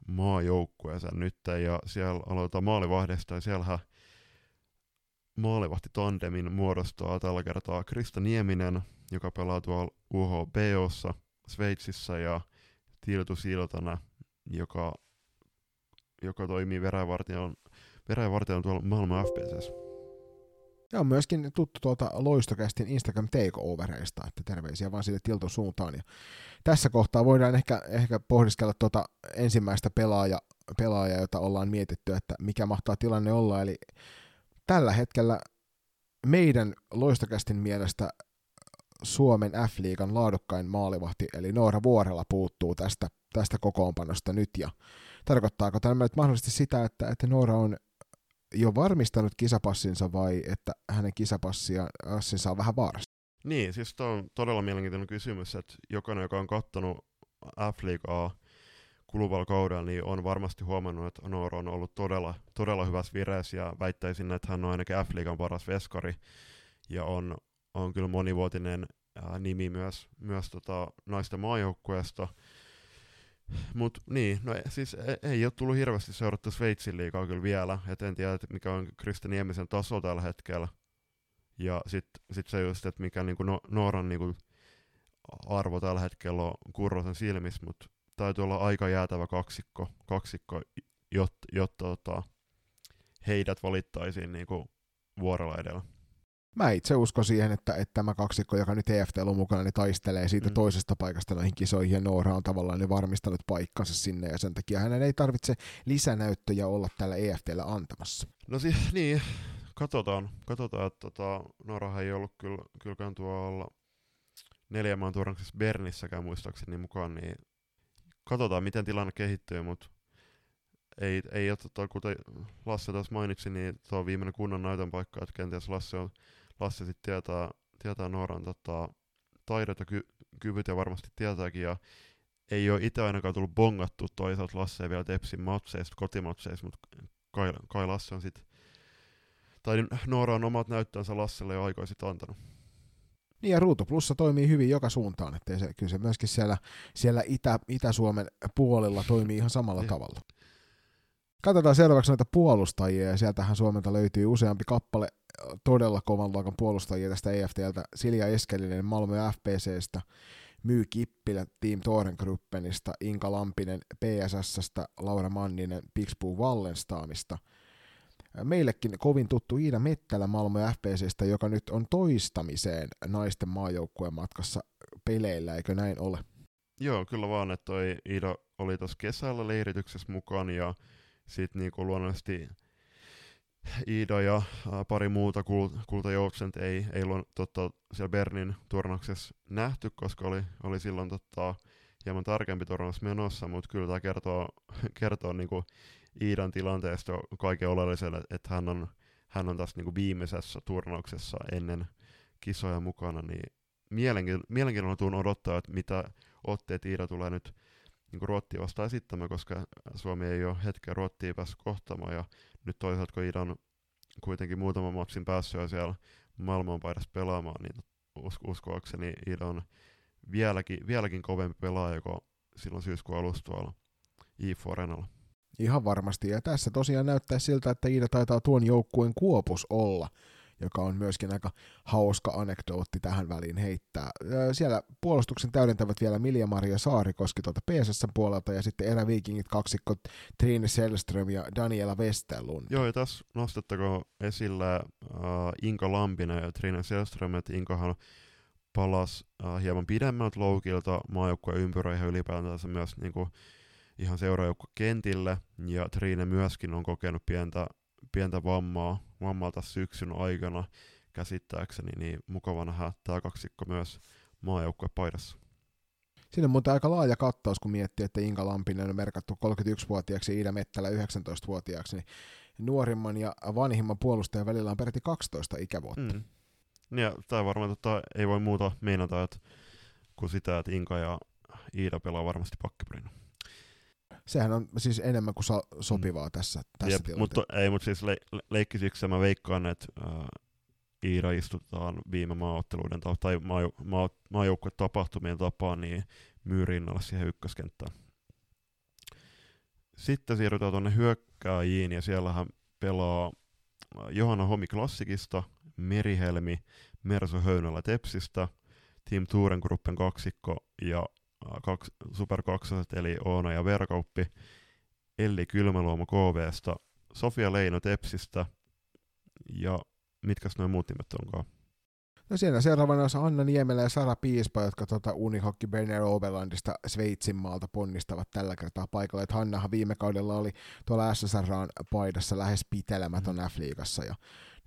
maajoukkueeseen nyt, ja siellä aloitetaan maalivahdesta, ja siellähän maalivahti tandemin muodostaa tällä kertaa Krista Nieminen, joka pelaa tuolla UHBOssa Sveitsissä, ja Tiltu Siltana, joka, joka toimii verävartijan tuolla maailman FPCssä. Ja on myöskin tuttu tuolta Loistokästin Instagram takeovereista, että terveisiä vaan sille Tilton suuntaan. Ja tässä kohtaa voidaan ehkä, ehkä pohdiskella tuota ensimmäistä pelaaja, pelaajaa, jota ollaan mietitty, että mikä mahtaa tilanne olla. Eli tällä hetkellä meidän Loistokästin mielestä Suomen F-liigan laadukkain maalivahti, eli Noora Vuorella puuttuu tästä, tästä kokoonpanosta nyt. Ja tarkoittaako tämä nyt mahdollisesti sitä, että, että Noora on jo varmistanut kisapassinsa vai että hänen kisapassinsa on vähän vaarassa? Niin, siis tämä on todella mielenkiintoinen kysymys, että jokainen, joka on kattonut F-liigaa kuluvalla kaudella, niin on varmasti huomannut, että Noora on ollut todella, todella hyvässä vireessä ja väittäisin, että hän on ainakin F-liigan paras veskari ja on, on kyllä monivuotinen ää, nimi myös, myös tota, naisten maajoukkueesta. Mutta niin, no siis ei, ei ole tullut hirveästi seurattu Sveitsin liigaa kyllä vielä, et en tiedä, mikä on Krista Niemisen taso tällä hetkellä. Ja sitten sit se just, että mikä niinku no, Nooran niinku arvo tällä hetkellä on Kurrosen silmissä, mutta täytyy olla aika jäätävä kaksikko, kaksikko jotta, jotta tota, heidät valittaisiin niinku vuorella edellä. Mä itse uskon siihen, että, että tämä kaksikko, joka nyt EFT on mukana, niin taistelee siitä Mm. toisesta paikasta noihin kisoihin, ja Noora on tavallaan jo varmistanut paikkansa sinne, ja sen takia hänen ei tarvitse lisänäyttöjä olla tällä EFTllä antamassa. No si- [laughs] niin, katsotaan, katsotaan että tota, Norahan ei ollut kyllä, kylläkään tuolla neljän maan turnaksessa Bernissäkään muistaakseni mukaan, niin katsotaan miten tilanne kehittyy, mutta ei, ei ole, tota, kuten Lasse taas mainitsi, niin tuo on viimeinen kunnon näytön paikka, että kenties Lasse, on, Lasse sitten tietää, tietää Nooran tota, taidot ja ky, kyvyt ja varmasti tietääkin, ja ei ole itse ainakaan tullut bongattu toisaalta Lasse vielä Tepsin matseista, kotimatseista, mutta kai, kai Lasse on sitten, tai Noora on omat näyttönsä Lasselle jo aikoin sitten antanut. Niin ja Ruutu Plussa toimii hyvin joka suuntaan, että se, kyllä se myöskin siellä, siellä Itä, Itä-Suomen puolella toimii ihan samalla Niin. tavalla. Katsotaan seuraavaksi noita puolustajia, ja sieltähän Suomelta löytyy useampi kappale todella kovan luokan puolustajia tästä EFTltä. Silja Eskelinen Malmö FPCstä, Myy Kippilä Team Torengruppenista, Inka Lampinen PSSstä, Laura Manninen Pixpuu Wallenstamista. Meillekin kovin tuttu Iida Mettälä Malmö FPCstä, joka nyt on toistamiseen naisten maajoukkueen matkassa peleillä, eikö näin ole? Joo, kyllä vaan, että toi Iida oli tuossa kesällä leirityksessä mukana ja sitten niinku luonnollisesti Iida ja pari muuta kul- kultajoutsent ei, ei ollut totta, siellä Bernin turnauksessa nähty, koska oli, oli silloin totta, hieman tarkempi turnaus menossa, mutta kyllä tämä kertoo, [laughs] kertoo niinku Iidan tilanteesta kaiken oleellisen, että et hän on, hän on tässä niinku viimeisessä turnauksessa ennen kisoja mukana, niin mielenkiin- mielenkiinnolla tuun odottaa, että mitä otteet Iida tulee nyt niin Ruottia vastaan esittämään, koska Suomi ei ole hetkeä Ruottia päässyt kohtaamaan, ja nyt toisaalta kun Iida on kuitenkin muutaman matsin päässyt siellä maailmanpaidassa pelaamaan, niin us- uskoakseni Iida on vieläkin, vieläkin kovempi pelaaja kuin silloin syyskuun alussa tuolla IFO Arenalla. Ihan varmasti. Ja tässä tosiaan näyttää siltä, että Iida taitaa tuon joukkueen kuopus olla, joka on myöskin aika hauska anekdootti tähän väliin heittää. Siellä puolustuksen täydentävät vielä Milja-Maria Saarikoski tuolta PSS puolelta ja sitten eräviikingit kaksikko Trine Selström ja Daniela Westerlund. Joo, ja tässä nostettakoon esillä uh, Inka Lampinen ja Trina Selström, että Inkahan palasi uh, hieman pidemmältä loukilta maajoukkueen ympyröihin ylipäätänsä myös niinku, ihan seuraajoukko kentille, ja Trine myöskin on kokenut pientä, pientä vammaa, vammaa tässä syksyn aikana käsittääkseni, niin mukava nähdä tämä kaksikko myös maajoukkue paidassa. Siinä on muuten aika laaja kattaus, kun miettii, että Inka Lampinen on merkattu 31-vuotiaaksi ja Iida Mettälä 19-vuotiaaksi, niin nuorimman ja vanhimman puolustajan välillä on peräti 12 ikävuotta. Mm. Ja tämä varmaan tota, ei voi muuta meinata, että kuin sitä, että Inka ja Iida pelaa varmasti pakkiparina. Sehän on siis enemmän kuin so- sopivaa tässä, tässä Jep, tilanteessa. mutta ei, mutta siis le- le- leikkisiksi mä veikkaan, että äh, Iida istutetaan viime maaotteluiden ta- tai maa- maa- maajoukkue tapahtumien tapaan niin myy rinnalle siihen ykköskenttään. Sitten siirrytään tuonne hyökkääjiin ja siellähän pelaa äh, Johanna Homi Klassikista, Merihelmi, Mersu Höynälä Tepsistä, Team Touren Gruppen kaksikko ja kaks, Super eli Oona ja Verkauppi, Elli Kylmäluomo KVsta, Sofia Leino Tepsistä ja mitkäs noin muut nimet onkaan? No siellä seuraavana on Anna Niemelä ja Sara Piispa, jotka tuota Unihokki Berner Oberlandista Sveitsin maalta ponnistavat tällä kertaa paikalle. Et Hannahan viime kaudella oli tuolla SSRaan paidassa lähes pitelemätön F-liigassa ja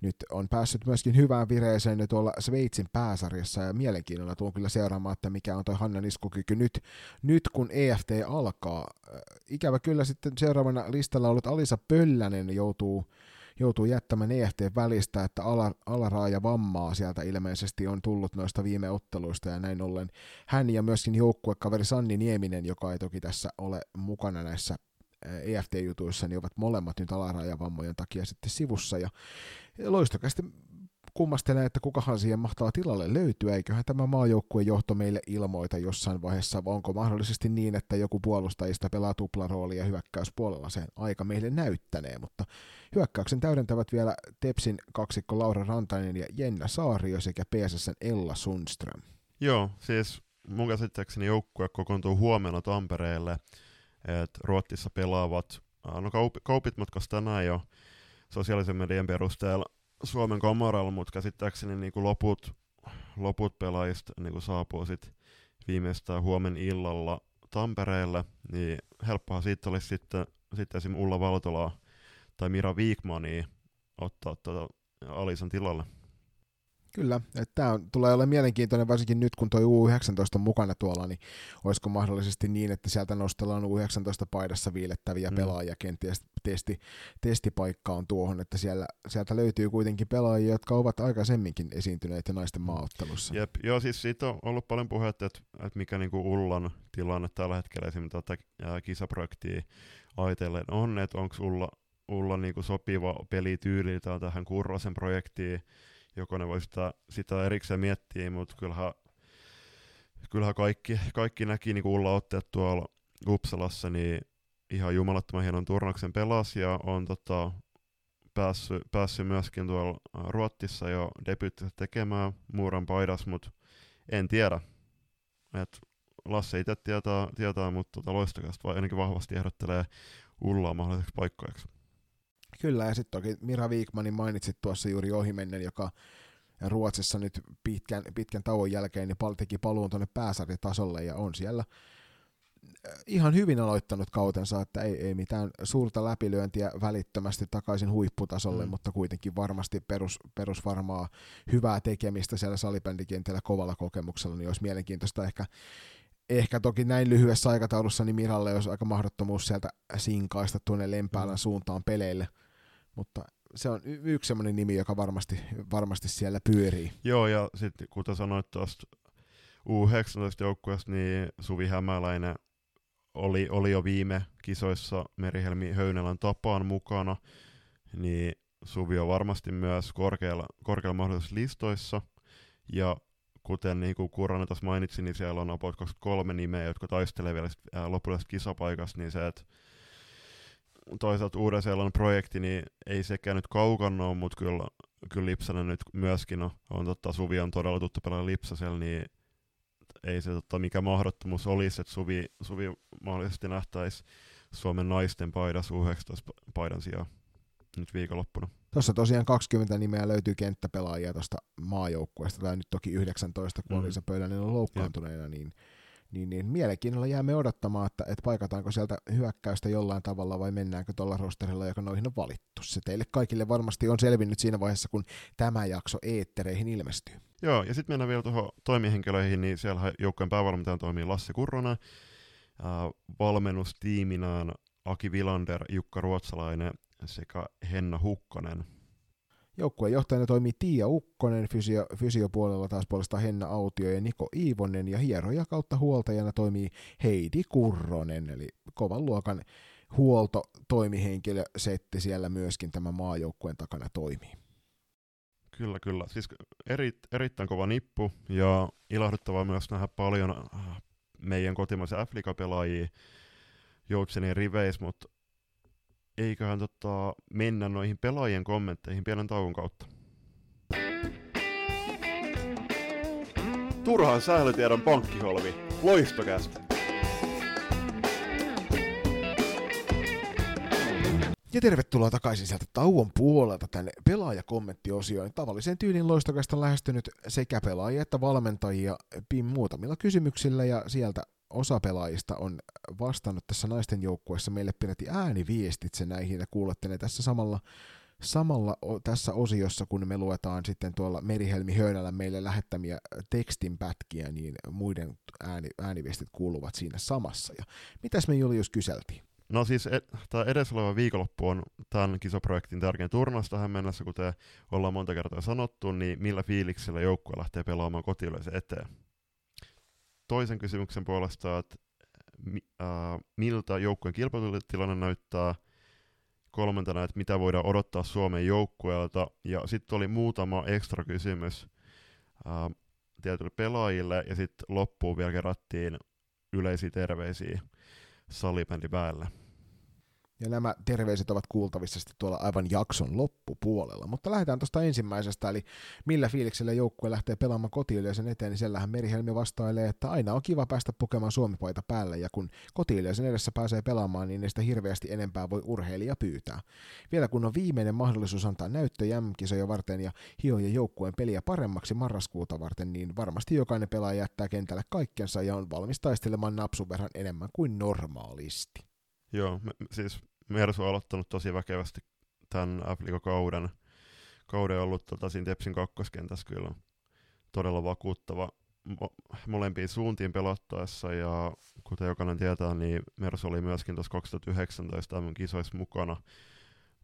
nyt on päässyt myöskin hyvään vireeseen tuolla Sveitsin pääsarjassa ja mielenkiinnolla tuon kyllä seuraamaan, että mikä on toi Hannan iskukyky nyt, nyt kun EFT alkaa. Äh, Ikävä kyllä sitten seuraavana listalla ollut Alisa Pöllänen joutuu joutuu jättämään EFT välistä, että ala, alaraaja vammaa sieltä ilmeisesti on tullut noista viime otteluista ja näin ollen hän ja myöskin joukkuekaveri Sanni Nieminen, joka ei toki tässä ole mukana näissä EFT-jutuissa, niin ovat molemmat nyt alaraajavammojen takia sitten sivussa. Ja loistokästi kummastelee, että kukahan siihen mahtaa tilalle löytyä, eiköhän tämä maajoukkueen johto meille ilmoita jossain vaiheessa, vai onko mahdollisesti niin, että joku puolustajista pelaa tuplaroolia hyökkäyspuolella, sen aika meille näyttänee, mutta hyökkäyksen täydentävät vielä Tepsin kaksikko Laura Rantanen ja Jenna Saario sekä PSSn Ella Sundström. Joo, siis mun käsittääkseni joukkue kokoontuu huomenna Tampereelle, että Ruotsissa pelaavat, no kaup- kaupit matkas tänään jo sosiaalisen median perusteella Suomen kamaralla, mutta käsittääkseni niin kuin loput, loput pelaajista niin kuin saapuu sit viimeistään huomen illalla Tampereelle, niin helppohan siitä olisi sitten, sitten esim. Ulla Valtolaa tai Mira Viikmania ottaa tuota Alisan tilalle. Kyllä, että tämä tulee olemaan mielenkiintoinen varsinkin nyt, kun tuo U19 on mukana tuolla, niin olisiko mahdollisesti niin, että sieltä nostellaan U19-paidassa viilettäviä mm. pelaajia, kenties testi, testipaikka on tuohon, että siellä, sieltä löytyy kuitenkin pelaajia, jotka ovat aikaisemminkin esiintyneet ja naisten maaottelussa. Jep, joo siis siitä on ollut paljon puhetta, että, että mikä niinku Ullan tilanne tällä hetkellä esimerkiksi tätä kisaprojektia ajatellen on, että onko Ulla, Ulla niinku sopiva pelityyliltään tähän Kurrosen projektiin, jokainen voi sitä, sitä erikseen miettiä, mutta kyllähän, kyllähän kaikki, kaikki näki niin Ulla otteet tuolla Uppsalassa, niin ihan jumalattoman hienon turnauksen pelasi ja on tota, päässyt, päässyt myöskin tuolla Ruottissa jo debyyttinsä tekemään Muuran paidas, mutta en tiedä. Et Lasse itse tietää, tietää mutta tota loistakasta vai ainakin vahvasti ehdottelee Ullaa mahdolliseksi paikkoiksi. Kyllä, ja sitten toki Mira Wigmanin mainitsit tuossa juuri ohimennen, joka Ruotsissa nyt pitkän, pitkän tauon jälkeen niin teki paluun tuonne pääsarjatasolle ja on siellä äh, ihan hyvin aloittanut kautensa, että ei, ei mitään suurta läpilyöntiä välittömästi takaisin huipputasolle, mm. mutta kuitenkin varmasti perus, perusvarmaa hyvää tekemistä siellä salibändikentällä kovalla kokemuksella, niin olisi mielenkiintoista ehkä ehkä toki näin lyhyessä aikataulussa niin Miralle olisi aika mahdottomuus sieltä sinkaista tuonne Lempäälän mm. suuntaan peleille, mutta se on yksi semmoinen nimi, joka varmasti, varmasti siellä pyörii. Joo, ja sitten kuten sanoit tuosta U19-joukkueesta, niin Suvi Hämäläinen oli, oli jo viime kisoissa Merihelmi Höynälän tapaan mukana, niin Suvi on varmasti myös korkealla, korkealla mahdollisissa listoissa, ja kuten niin kuin Kurana tuossa mainitsi, niin siellä on about 23 nimeä, jotka taistelee vielä lopullisesta kisapaikasta, niin se, että toisaalta uuden seelannin projekti, niin ei sekään nyt kaukana ole, mutta kyllä, kyllä Lipsanen nyt myöskin on, on totta, Suvi on todella tuttu pelaaja Lipsasella, niin ei se totta, mikä mahdottomuus olisi, että Suvi, Suvi mahdollisesti nähtäisi Suomen naisten paidas U19-paidan sijaan nyt viikonloppuna. Tuossa tosiaan 20 nimeä löytyy kenttäpelaajia tuosta maajoukkueesta, tai nyt toki 19, kun mm. oli se pöydällinen loukkaantuneena, niin, niin, niin mielenkiinnolla jäämme odottamaan, että, että paikataanko sieltä hyökkäystä jollain tavalla vai mennäänkö tuolla rosterilla, joka noihin on valittu. Se teille kaikille varmasti on selvinnyt siinä vaiheessa, kun tämä jakso eettereihin ilmestyy. Joo, ja sitten mennään vielä tuohon toimihenkilöihin, niin siellä joukkojen päävalmentajan toimii Lasse Kurronen, äh, valmennustiiminään Aki Vilander, Jukka Ruotsalainen sekä Henna Hukkonen. Joukkueen johtajana toimii Tiia Ukkonen, fysio, fysiopuolella taas puolestaan Henna Autio ja Niko Iivonen, ja hieroja kautta huoltajana toimii Heidi Kurronen, eli kovan luokan huoltotoimihenkilösetti siellä myöskin tämä maajoukkueen takana toimii. Kyllä, kyllä. Siis eri, erittäin kova nippu ja ilahduttavaa myös nähdä paljon äh, meidän kotimaisia f pelaajia Joutsenien riveissä, mutta eiköhän tota, mennä noihin pelaajien kommentteihin pienen tauon kautta. Turhaan sählytiedon pankkiholvi. Loistokästä. Ja tervetuloa takaisin sieltä tauon puolelta tänne pelaajakommenttiosioon. Tavalliseen tyylin loistokasta on lähestynyt sekä pelaajia että valmentajia PIM muutamilla kysymyksillä ja sieltä osa pelaajista on vastannut tässä naisten joukkueessa meille pidetti ääniviestitse näihin ja kuulette ne tässä samalla, samalla tässä osiossa, kun me luetaan sitten tuolla Merihelmi Höynälä meille lähettämiä tekstinpätkiä, niin muiden ääni, ääniviestit kuuluvat siinä samassa. Ja mitäs me Julius kyseltiin? No siis tämä edes oleva viikonloppu on tämän kisaprojektin tärkein turnaus tähän mennessä, kuten ollaan monta kertaa sanottu, niin millä fiiliksellä joukkue lähtee pelaamaan kotiyleisön eteen? Toisen kysymyksen puolesta, että äh, miltä joukkueen kilpailutilanne näyttää, kolmantena, että mitä voidaan odottaa Suomen joukkueelta, ja sitten oli muutama ekstra kysymys äh, tietyille pelaajille, ja sitten loppuun vielä kerättiin yleisiä terveisiä salibändin päälle. Ja nämä terveiset ovat kuultavissa sitten tuolla aivan jakson loppupuolella. Mutta lähdetään tuosta ensimmäisestä, eli millä fiiliksellä joukkue lähtee pelaamaan kotiyleisön eteen, niin siellähän Merihelmi vastailee, että aina on kiva päästä pukemaan suomipaita päälle, ja kun kotiyleisön edessä pääsee pelaamaan, niin sitä hirveästi enempää voi urheilija pyytää. Vielä kun on viimeinen mahdollisuus antaa näyttö jämkisoja varten ja hioja joukkueen peliä paremmaksi marraskuuta varten, niin varmasti jokainen pelaaja jättää kentälle kaikkensa ja on valmis taistelemaan napsun verran enemmän kuin normaalisti. Joo, siis Mersu on aloittanut tosi väkevästi tämän f kauden kauden ollut tota, siinä Tepsin kakkoskentässä kyllä. todella vakuuttava mo- molempiin suuntiin pelattaessa ja kuten jokainen tietää, niin Mersu oli myöskin tuossa 2019 mm kisoissa mukana,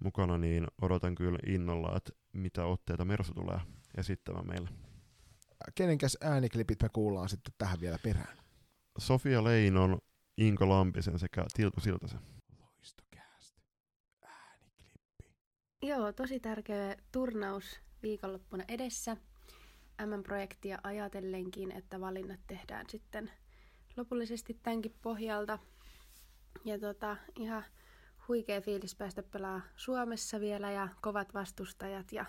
mukana, niin odotan kyllä innolla, että mitä otteita Mersu tulee esittämään meille. Kenenkäs ääniklipit me kuullaan sitten tähän vielä perään? Sofia Leinon, Inko Lampisen sekä Tiltu Siltasen. Loistokäästä. Ääniklippi. Joo, tosi tärkeä turnaus viikonloppuna edessä. M-projektia ajatellenkin, että valinnat tehdään sitten lopullisesti tämänkin pohjalta. Ja tota, ihan huikea fiilis päästä pelaa Suomessa vielä ja kovat vastustajat ja,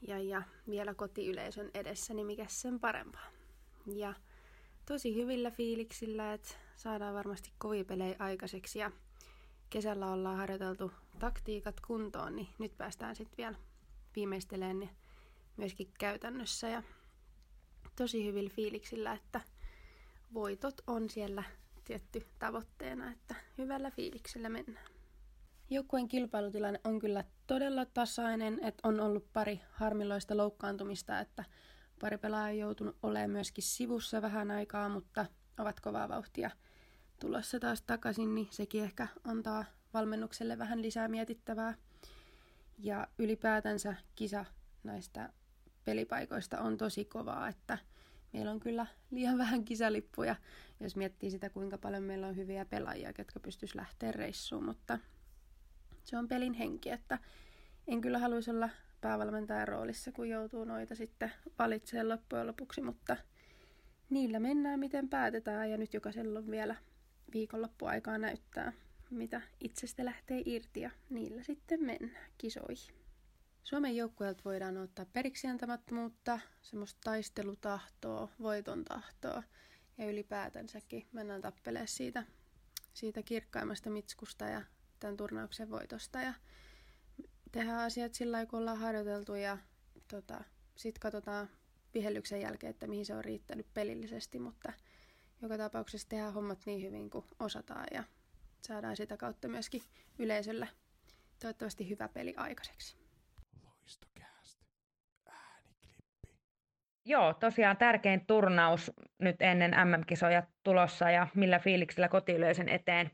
ja, ja vielä kotiyleisön edessä, niin mikä sen parempaa. Ja tosi hyvillä fiiliksillä, että saadaan varmasti kovia pelejä aikaiseksi ja kesällä ollaan harjoiteltu taktiikat kuntoon, niin nyt päästään sitten vielä viimeistelemään ne myöskin käytännössä ja tosi hyvillä fiiliksillä, että voitot on siellä tietty tavoitteena, että hyvällä fiiliksellä mennään. Joukkueen kilpailutilanne on kyllä todella tasainen, että on ollut pari harmilloista loukkaantumista, että pari pelaajaa on joutunut olemaan myöskin sivussa vähän aikaa, mutta ovat kovaa vauhtia tulossa taas takaisin, niin sekin ehkä antaa valmennukselle vähän lisää mietittävää. Ja ylipäätänsä kisa näistä pelipaikoista on tosi kovaa, että meillä on kyllä liian vähän kisalippuja, jos miettii sitä, kuinka paljon meillä on hyviä pelaajia, jotka pystyisi lähteä reissuun, mutta se on pelin henki, että en kyllä haluaisi olla päävalmentajan roolissa, kun joutuu noita sitten valitsemaan loppujen lopuksi, mutta niillä mennään miten päätetään ja nyt jokaisella on vielä viikonloppuaikaa näyttää, mitä itsestä lähtee irti ja niillä sitten mennään kisoihin. Suomen joukkueelta voidaan ottaa periksiantamattomuutta, semmoista taistelutahtoa, voiton tahtoa ja ylipäätänsäkin mennään tappelemaan siitä, siitä kirkkaimmasta mitskusta ja tämän turnauksen voitosta ja tehdään asiat sillä lailla, kun ollaan harjoiteltu ja tota, sitten katsotaan vihellyksen jälkeen, että mihin se on riittänyt pelillisesti, mutta joka tapauksessa tehdään hommat niin hyvin kuin osataan ja saadaan sitä kautta myöskin yleisölle toivottavasti hyvä peli aikaiseksi. Loistokäästä. Ääniklippi. Joo, tosiaan tärkein turnaus nyt ennen MM-kisoja tulossa ja millä fiiliksellä kotiyleisön eteen.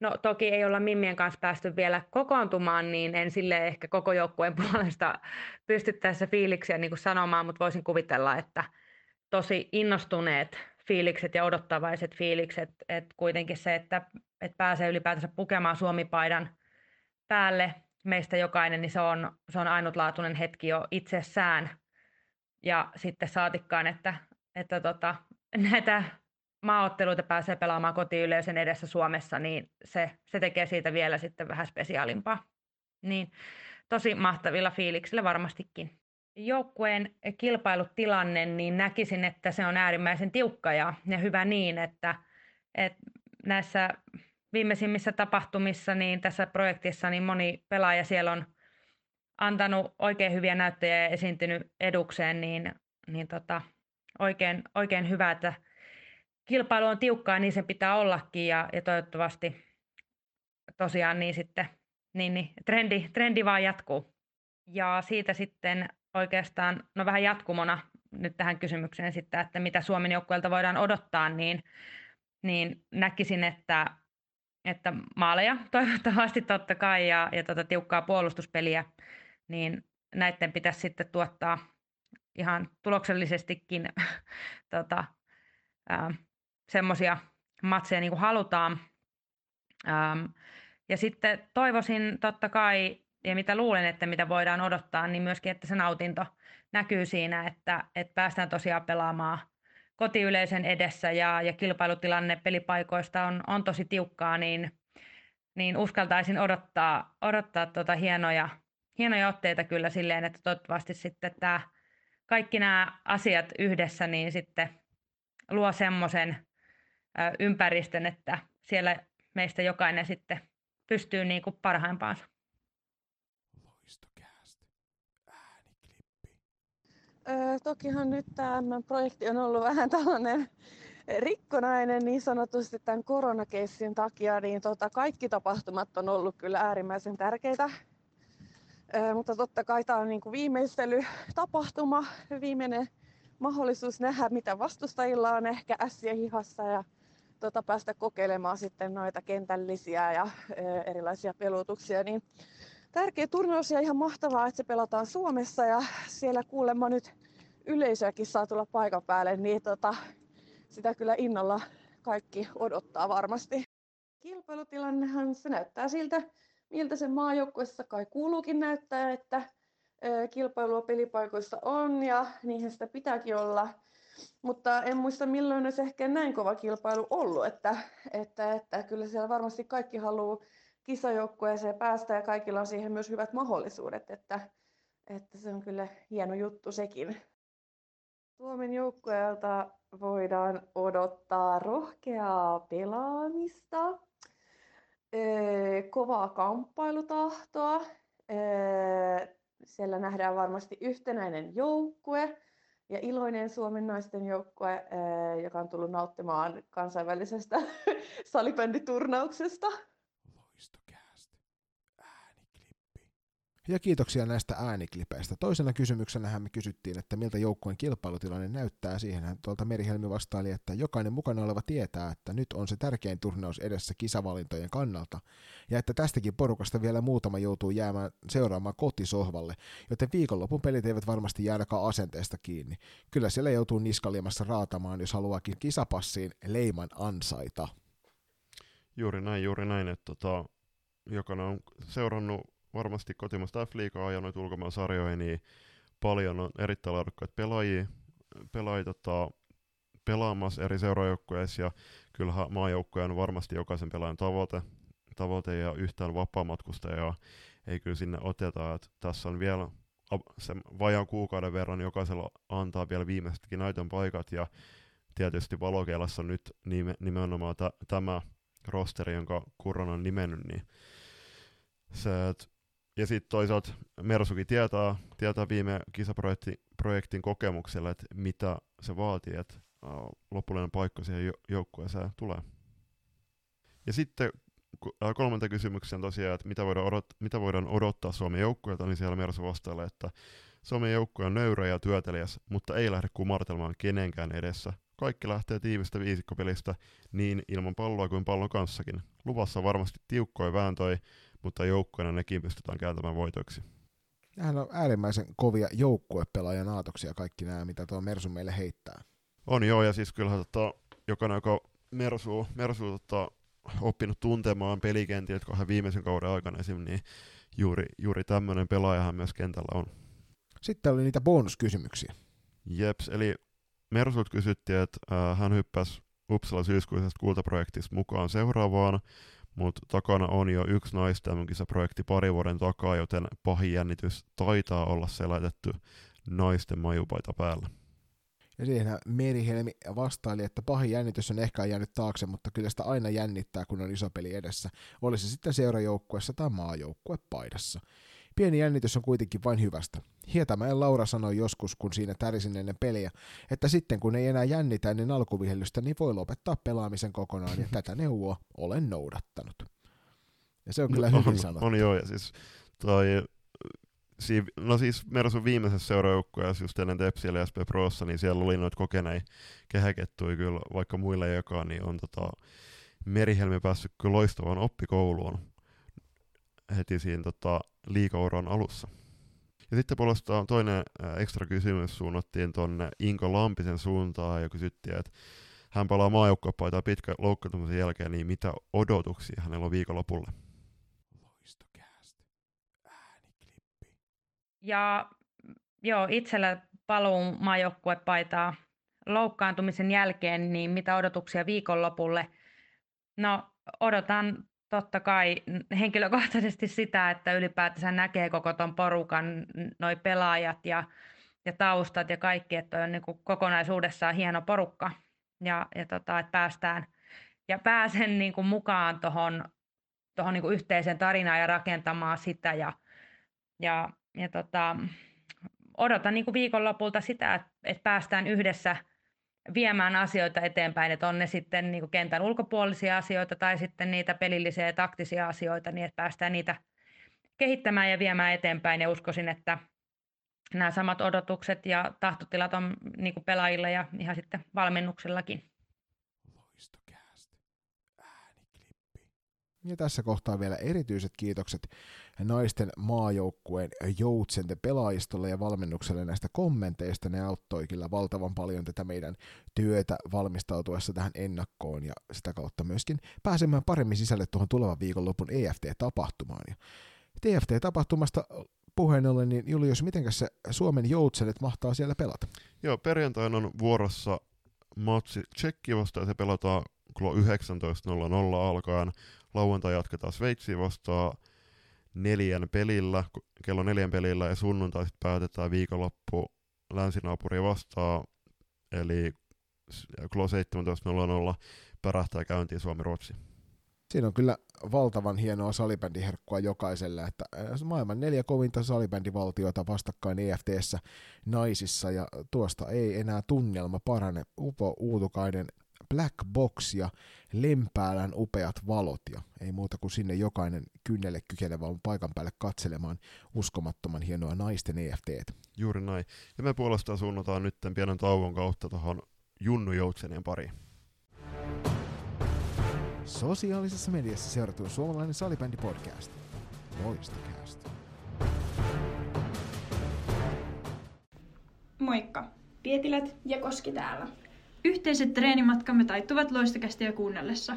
No toki ei olla Mimmien kanssa päästy vielä kokoontumaan, niin en sille ehkä koko joukkueen [laughs] puolesta pysty tässä fiiliksiä niin kuin sanomaan, mutta voisin kuvitella, että tosi innostuneet fiilikset ja odottavaiset fiilikset, että kuitenkin se, että, että pääsee ylipäätänsä pukemaan Suomi-paidan päälle meistä jokainen, niin se on, se on ainutlaatuinen hetki jo itsessään. Ja sitten saatikkaan, että, että tota, [laughs] näitä maaotteluita pääsee pelaamaan kotiyleisön edessä Suomessa, niin se, se tekee siitä vielä sitten vähän spesiaalimpaa. Niin tosi mahtavilla fiiliksillä varmastikin. Joukkueen kilpailutilanne, niin näkisin, että se on äärimmäisen tiukka ja, ja hyvä niin, että, että näissä viimeisimmissä tapahtumissa, niin tässä projektissa niin moni pelaaja siellä on antanut oikein hyviä näyttöjä ja esiintynyt edukseen, niin, niin tota, oikein, oikein hyvä, että kilpailu on tiukkaa, niin sen pitää ollakin ja, ja toivottavasti tosiaan niin sitten niin, niin, trendi, trendi vaan jatkuu. Ja siitä sitten oikeastaan, no vähän jatkumona nyt tähän kysymykseen sitten, että mitä Suomen joukkueelta voidaan odottaa, niin, niin näkisin, että, että maaleja toivottavasti totta kai ja, ja tota tiukkaa puolustuspeliä, niin näiden pitäisi sitten tuottaa ihan tuloksellisestikin [laughs] tota, semmoisia matseja niin kuin halutaan. Ja sitten toivoisin totta kai, ja mitä luulen, että mitä voidaan odottaa, niin myöskin, että se nautinto näkyy siinä, että, että päästään tosiaan pelaamaan kotiyleisön edessä ja, ja kilpailutilanne pelipaikoista on, on tosi tiukkaa, niin, niin uskaltaisin odottaa, odottaa tota hienoja, hienoja otteita kyllä silleen, että toivottavasti sitten tämä, kaikki nämä asiat yhdessä niin sitten luo semmoisen ympäristön, että siellä meistä jokainen sitten pystyy niin kuin parhaimpaansa. Loistokäästä. Ääniklippi. Öö, tokihan nyt tämä projekti on ollut vähän tällainen rikkonainen niin sanotusti tämän koronakeissin takia, niin tota, kaikki tapahtumat on ollut kyllä äärimmäisen tärkeitä. Öö, mutta totta kai tämä on niin kuin viimeistelytapahtuma, viimeinen mahdollisuus nähdä, mitä vastustajilla on ehkä ässiä hihassa ja tota, päästä kokeilemaan sitten noita kentällisiä ja ö, erilaisia pelutuksia. Niin tärkeä turnaus ja ihan mahtavaa, että se pelataan Suomessa ja siellä kuulemma nyt yleisöäkin saa tulla paikan päälle, niin tota, sitä kyllä innolla kaikki odottaa varmasti. Kilpailutilannehan se näyttää siltä, miltä se maajoukkuessa kai kuuluukin näyttää, että kilpailua pelipaikoissa on ja niihin sitä pitääkin olla. Mutta en muista milloin olisi ehkä näin kova kilpailu ollut, että, että, että kyllä siellä varmasti kaikki haluaa kisajoukkueeseen päästä ja kaikilla on siihen myös hyvät mahdollisuudet, että, että se on kyllä hieno juttu sekin. Suomen joukkueelta voidaan odottaa rohkeaa pelaamista, kovaa kamppailutahtoa. Siellä nähdään varmasti yhtenäinen joukkue ja iloinen Suomen naisten joukkue, joka on tullut nauttimaan kansainvälisestä [laughs] salibänditurnauksesta. Ja kiitoksia näistä ääniklipeistä. Toisena kysymyksenä me kysyttiin, että miltä joukkueen kilpailutilanne näyttää. Siihenhän tuolta Merihelmi vastaili, että jokainen mukana oleva tietää, että nyt on se tärkein turnaus edessä kisavalintojen kannalta. Ja että tästäkin porukasta vielä muutama joutuu jäämään seuraamaan kotisohvalle, joten viikonlopun pelit eivät varmasti jää ainakaan asenteesta kiinni. Kyllä siellä joutuu niskaliemassa raatamaan, jos haluaakin kisapassiin leiman ansaita. Juuri näin, juuri näin, että tota, jokainen on seurannut varmasti kotimasta F-liigaa ja noita ulkomaan sarjoja, niin paljon on erittäin laadukkaita pelaajia, pelaajia tota, pelaamassa eri seuraajoukkueissa ja kyllähän maajoukkoja on varmasti jokaisen pelaajan tavoite, tavoite ja yhtään vapaamatkustajaa ei kyllä sinne oteta. että tässä on vielä se vajaan kuukauden verran jokaisella antaa vielä viimeisetkin näytön paikat ja tietysti valokeilassa nyt nimenomaan t- tämä rosteri, jonka Kurran on nimennyt, niin se, että ja sitten toisaalta Mersukin tietää, tietää viime kisaprojektin kokemuksella, että mitä se vaatii, että lopullinen paikka siihen joukkueeseen tulee. Ja sitten kolmantena kysymyksen tosiaan, että mitä voidaan, odot- mitä voidaan odottaa Suomen joukkueelta, niin siellä Mersu vastailee, että Suomen joukkue on nöyrä ja työtelijäs, mutta ei lähde kumartelmaan kenenkään edessä. Kaikki lähtee tiivistä viisikkopelistä niin ilman palloa kuin pallon kanssakin. Luvassa varmasti tiukkoja vääntöjä, mutta joukkueena nekin pystytään kääntämään voitoiksi. Nämähän on äärimmäisen kovia joukkuepelaajan aatoksia kaikki nämä, mitä tuo Mersu meille heittää. On joo, ja siis kyllähän tota, jokainen, joka Mersu, Mersu tota, oppinut tuntemaan pelikentiltä kahden viimeisen kauden aikana esim. niin juuri, juuri tämmöinen pelaajahan myös kentällä on. Sitten oli niitä bonuskysymyksiä. Jeps, eli Mersult kysyttiin, että äh, hän hyppäsi Uppsala syyskuisesta kultaprojektista mukaan seuraavaan, mutta takana on jo yksi naisten projekti pari vuoden takaa, joten pahin jännitys taitaa olla selätetty naisten majupaita päällä. Ja siihen Merihelmi vastaili, että pahin jännitys on ehkä jäänyt taakse, mutta kyllä sitä aina jännittää, kun on iso peli edessä. Oli se sitten seurajoukkuessa tai maajoukkuepaidassa. Pieni jännitys on kuitenkin vain hyvästä. Hietamäen Laura sanoi joskus, kun siinä tärisin ennen peliä, että sitten kun ei enää jännitä ennen alkuvihellystä, niin voi lopettaa pelaamisen kokonaan, ja tätä neuvoa olen noudattanut. Ja se on kyllä no, hyvin on, sanottu. On joo, ja siis toi, si, no siis Mersun viimeisessä seurajoukkueessa just ennen Tepsiä ja SP Prossa, niin siellä oli noita kokeneita kehäkettuja kyllä, vaikka muille jakaa, niin on tota, Merihelmi päässyt kyllä loistavaan oppikouluun heti siinä tota, liikauran alussa. Ja sitten puolestaan toinen ekstra kysymys suunnattiin tuonne Inko Lampisen suuntaan ja kysyttiin, että hän palaa maajoukkuepaitaa pitkän loukkaantumisen jälkeen, niin mitä odotuksia hänellä on viikonlopulle? Ääniklippi. Ja joo, itsellä paluu maajoukkuepaitaa loukkaantumisen jälkeen, niin mitä odotuksia viikonlopulle? No odotan totta kai henkilökohtaisesti sitä, että ylipäätänsä näkee koko ton porukan, noi pelaajat ja, ja taustat ja kaikki, että on niin kuin kokonaisuudessaan hieno porukka. Ja, ja tota, että päästään ja pääsen niin kuin mukaan tuohon tohon niin yhteiseen tarinaan ja rakentamaan sitä. Ja, ja, ja tota, odotan niin kuin viikonlopulta sitä, että, että päästään yhdessä – viemään asioita eteenpäin, että on ne sitten niin kentän ulkopuolisia asioita tai sitten niitä pelillisiä ja taktisia asioita, niin että päästään niitä kehittämään ja viemään eteenpäin ja uskoisin, että, nämä samat odotukset ja tahtotilat on niin pelaajilla ja ihan sitten valmennuksellakin. Loistokäästä. Ääniklippi. Ja tässä kohtaa vielä erityiset kiitokset naisten maajoukkueen joutsenten pelaajistolle ja valmennukselle näistä kommenteista. Ne auttoi kyllä valtavan paljon tätä meidän työtä valmistautuessa tähän ennakkoon ja sitä kautta myöskin pääsemään paremmin sisälle tuohon tulevan viikonlopun EFT-tapahtumaan. Ja TFT-tapahtumasta puheen ollen, niin Julius, miten se Suomen joutsenet mahtaa siellä pelata? Joo, perjantaina on vuorossa matsi Tsekki vastaan, se pelataan kello 19.00 alkaen. Lauantai jatketaan Sveitsiä vastaan neljän pelillä, kello neljän pelillä, ja sunnuntai sitten päätetään viikonloppu länsinaapuria vastaan, eli kello 17.00 pärähtää käyntiin Suomi-Ruotsi. Siinä on kyllä valtavan hienoa salibändiherkkua jokaiselle, että maailman neljä kovinta salibändivaltiota vastakkain EFTssä naisissa, ja tuosta ei enää tunnelma parane. Upo Uutukainen Black Box ja Lempäälän upeat valot ja ei muuta kuin sinne jokainen kynnelle kykenevä on paikan päälle katselemaan uskomattoman hienoa naisten EFT. Juuri näin. Ja me puolestaan suunnataan nyt pienen tauon kautta tuohon Junnu Joutsenien pariin. Sosiaalisessa mediassa seurattu suomalainen salibändi podcast. Loistokäästä. Moikka! Pietilät ja Koski täällä. Yhteiset treenimatkamme taittuvat loistokästiä kuunnellessa.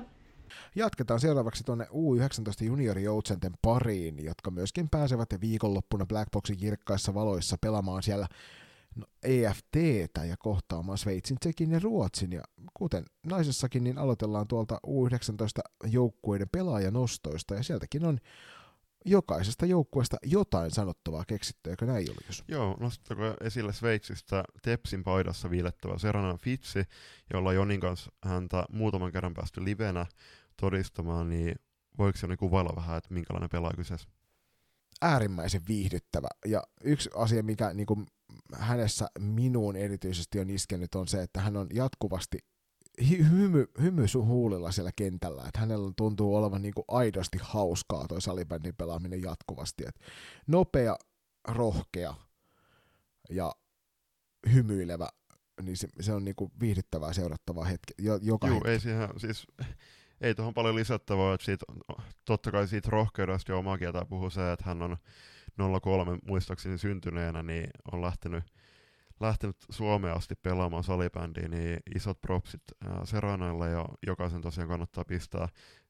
Jatketaan seuraavaksi tuonne U19 juniorijoutsenten pariin, jotka myöskin pääsevät viikonloppuna Blackboxin kirkkaissa valoissa pelaamaan siellä no, EFTtä ja kohtaamaan Sveitsin, Tsekin ja Ruotsin. Ja kuten naisessakin, niin aloitellaan tuolta U19 joukkueiden pelaajanostoista ja sieltäkin on jokaisesta joukkueesta jotain sanottavaa keksitty, eikö näin Julius? Joo, nostatteko esille Sveitsistä Tepsin paidassa viilettävä Serana Fitsi, jolla Jonin kanssa häntä muutaman kerran päästy livenä todistamaan, niin voiko se kuvailla vähän, että minkälainen pelaaja kyseessä? Äärimmäisen viihdyttävä. Ja yksi asia, mikä niin kuin hänessä minuun erityisesti on iskenyt, on se, että hän on jatkuvasti hymy, hymy sun huulilla siellä kentällä, että hänellä tuntuu olevan niin kuin aidosti hauskaa toi salibändin pelaaminen jatkuvasti, että nopea, rohkea ja hymyilevä, niin se, se on niin kuin viihdyttävää seurattavaa hetki, jo, joka Joo, hetki. ei siihen, siis ei tuohon paljon lisättävää, että siitä, totta kai siitä rohkeudesta jo omaa kieltä puhuu se, että hän on 03 muistaakseni syntyneenä, niin on lähtenyt lähtenyt Suomeen asti pelaamaan salibändiä, niin isot propsit Serainalle ja jokaisen tosiaan kannattaa pistää